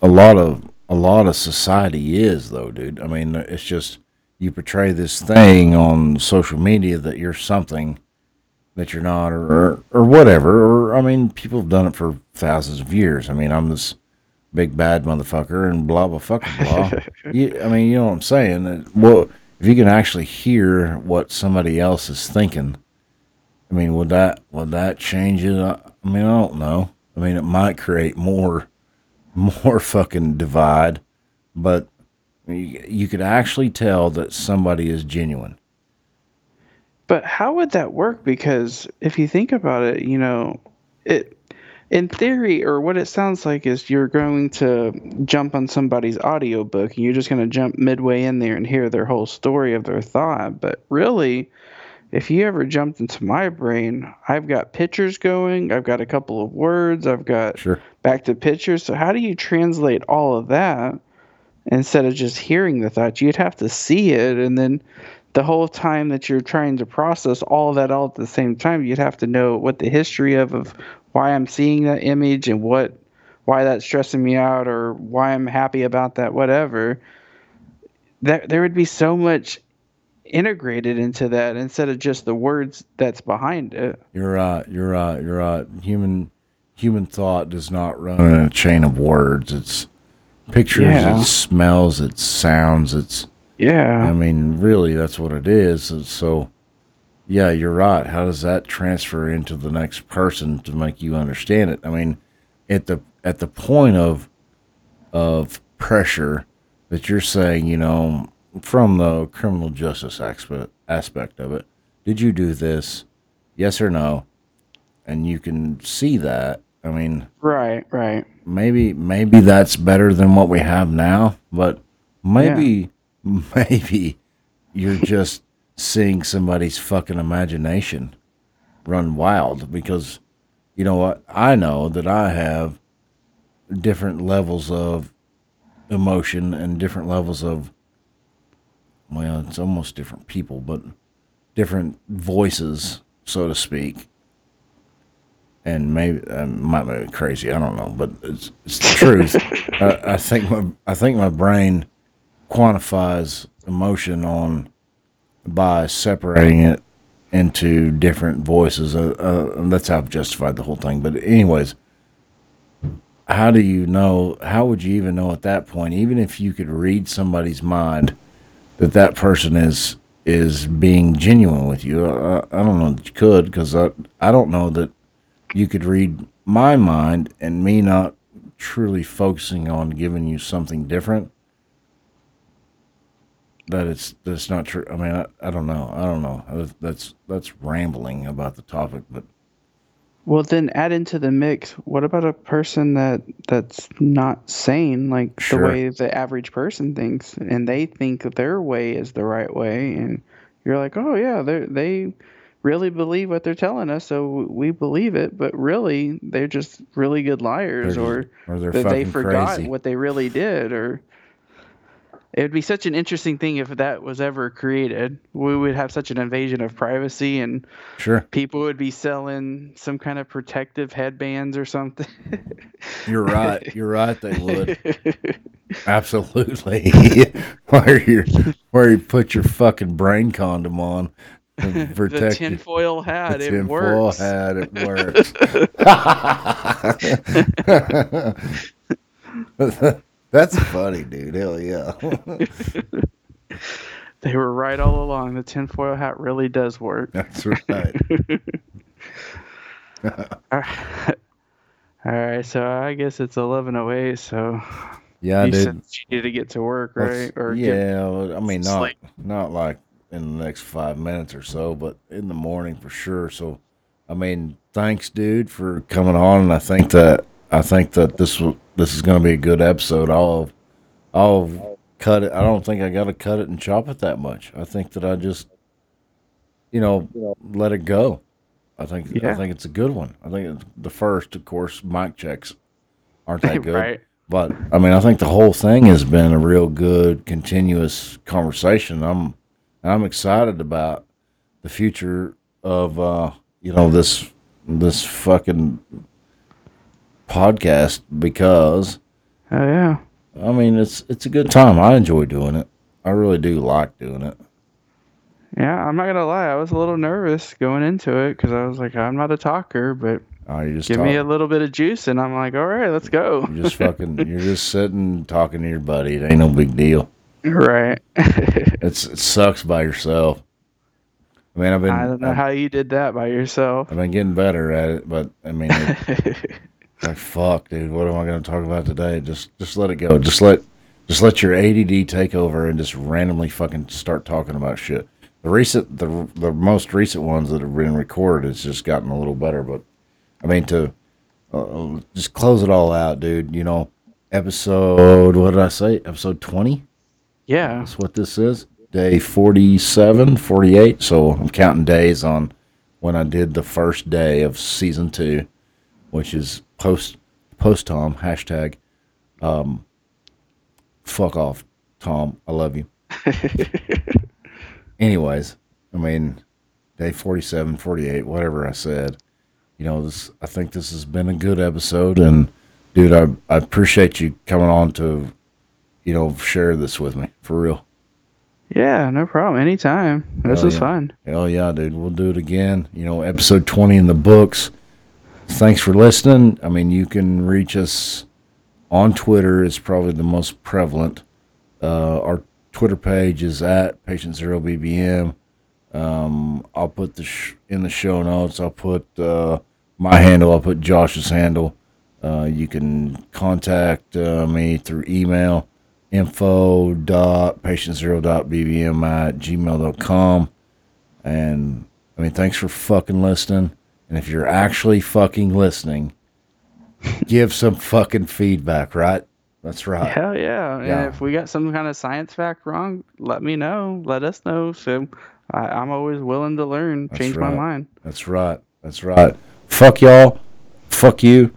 a lot of a lot of society is though, dude. I mean, it's just you portray this thing on social media that you're something that you're not, or or, or whatever. Or I mean, people have done it for thousands of years. I mean, I'm this big bad motherfucker and blah blah fucking blah. you, I mean, you know what I'm saying? That- Well, if you can actually hear what somebody else is thinking, I mean, would that would that change it? I, I mean, I don't know. I mean, it might create more more fucking divide, but you, you could actually tell that somebody is genuine. But how would that work? Because if you think about it, you know, it in theory, or what it sounds like is you're going to jump on somebody's audiobook and you're just going to jump midway in there and hear their whole story of their thought. But really, if you ever jumped into my brain, I've got pictures going, I've got a couple of words, I've got Sure. back to pictures. So how do you translate all of that instead of just hearing the thought? You'd have to see it, and then the whole time that you're trying to process all that all at the same time, you'd have to know what the history of of why I'm seeing that image and what why that's stressing me out or why I'm happy about that, whatever. That there would be so much integrated into that instead of just the words that's behind it. You're right. Uh, you're right. Uh, you're right. Uh, human human thought does not run in a chain of words. It's pictures. Yeah. It's smells. it sounds. It's Yeah. I mean, really, that's what it is. So, yeah, you're right. How does that transfer into the next person to make you understand it? I mean, at the at the point of of pressure that you're saying, you know, from the criminal justice aspect aspect of it, did you do this? Yes or no? And you can see that. I mean, Right, right. maybe maybe that's better than what we have now but maybe maybe you're just seeing somebody's fucking imagination run wild because you know what? I know that i have different levels of emotion and different levels of well it's almost different people but different voices so to speak and maybe I might be crazy. I don't know, but it's it's the truth. I, I think my I think my brain quantifies emotion on by separating it into different voices. Uh, uh, that's how I've justified the whole thing. But anyways, how do you know? How would you even know at that point, even if you could read somebody's mind, that that person is is being genuine with you? I, I don't know that you could because I I don't know that you could read my mind and me not truly focusing on giving you something different that it's that's not true i mean I, I don't know i don't know That's- that's rambling about the topic but Well, then add into the mix. What about a person that that's not sane, like Sure. the way the average person thinks, and they think their way is the right way, and You're like, oh yeah, they they really believe what they're telling us, so we believe it. But really, they're just really good liars, or or that they forgot crazy. what they really did, or it would be such an interesting thing if that was ever created. We would have such an invasion of privacy, and Sure, people would be selling some kind of protective headbands or something. you're right. You're right. They would absolutely. where you where you put your fucking brain condom on the tinfoil hat, the it tinfoil works. hat. It works. That's funny, dude. Hell yeah. They were right all along. The tinfoil hat really does work. That's right. All right, so I guess it's eleven eleven oh eight. So Yeah, you dude. said you need to get to work, right? Or yeah, well, I mean not not like in the next five minutes or so, but in the morning for sure. So, I mean, thanks, dude, for coming on. And I think that I think that this will this is going to be a good episode. I'll I'll cut it. I don't think I got to cut it and chop it that much. I think that I just you know let it go. I think I think it's a good one. I think the first, of course, mic checks aren't that good. right. But I mean, I think the whole thing has been a real good, continuous conversation. I'm, I'm excited about the future of, uh, you know, this, this fucking podcast because Oh yeah. I mean, it's, it's a good time. I enjoy doing it. I really do like doing it. Yeah, I'm not gonna lie. I was a little nervous going into it because I was like, I'm not a talker, but you just give me a little bit of juice, and I'm like, all right, let's go. you're just fucking, you're just sitting talking to your buddy. It ain't no big deal. Right. It's, it sucks by yourself. I mean, I've been, I don't know I've, how you did that by yourself. I've been getting better at it, but I mean, it, Like fuck, dude. What am I going to talk about today? Just just let it go. Just let just let your ADD take over and just randomly fucking start talking about shit. The recent the the most recent ones that have been recorded has just gotten a little better, but I mean to uh, just close it all out, dude. You know, episode what did I say? Episode twenty. Yeah. That's what this is. Day 47, 48. So I'm counting days on when I did the first day of season two, which is post post Tom hashtag. Um, fuck off, Tom. I love you. Anyways, I mean, day 47, 48, whatever I said. You know, this. I think this has been a good episode, and dude, I I appreciate you coming on to, you know, share this with me for real. Yeah, no problem. Anytime. This Hell was yeah. fun. Hell yeah, dude. We'll do it again. You know, episode 20 in the books. Thanks for listening. I mean, you can reach us on Twitter, is probably the most prevalent. Uh, our Twitter page is at patient zero BBM. Um, I'll put the sh- in the show notes. I'll put uh, my handle. I'll put Josh's handle. Uh, you can contact uh, me through email info dot patient zero dot bbm at gmail.com. And I mean, thanks for fucking listening. And if you're actually fucking listening, give some fucking feedback, right? That's right. Hell yeah. Yeah. And if we got some kind of science fact wrong, let me know. Let us know. So I, I'm always willing to learn, That's change my mind. That's right. That's right. Fuck y'all. Fuck you.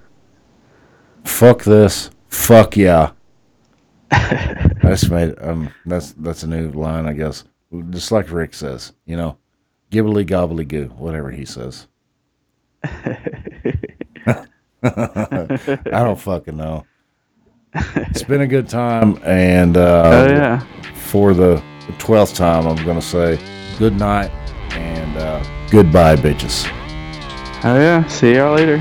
Fuck this. Fuck yeah. I just made um that's that's a new line I guess. Just like Rick says, you know. Gibbly gobbly goo, whatever he says. I don't fucking know. It's been a good time and uh oh, yeah. for the twelfth time I'm gonna say good night and uh goodbye bitches. Oh, yeah. See y'all later.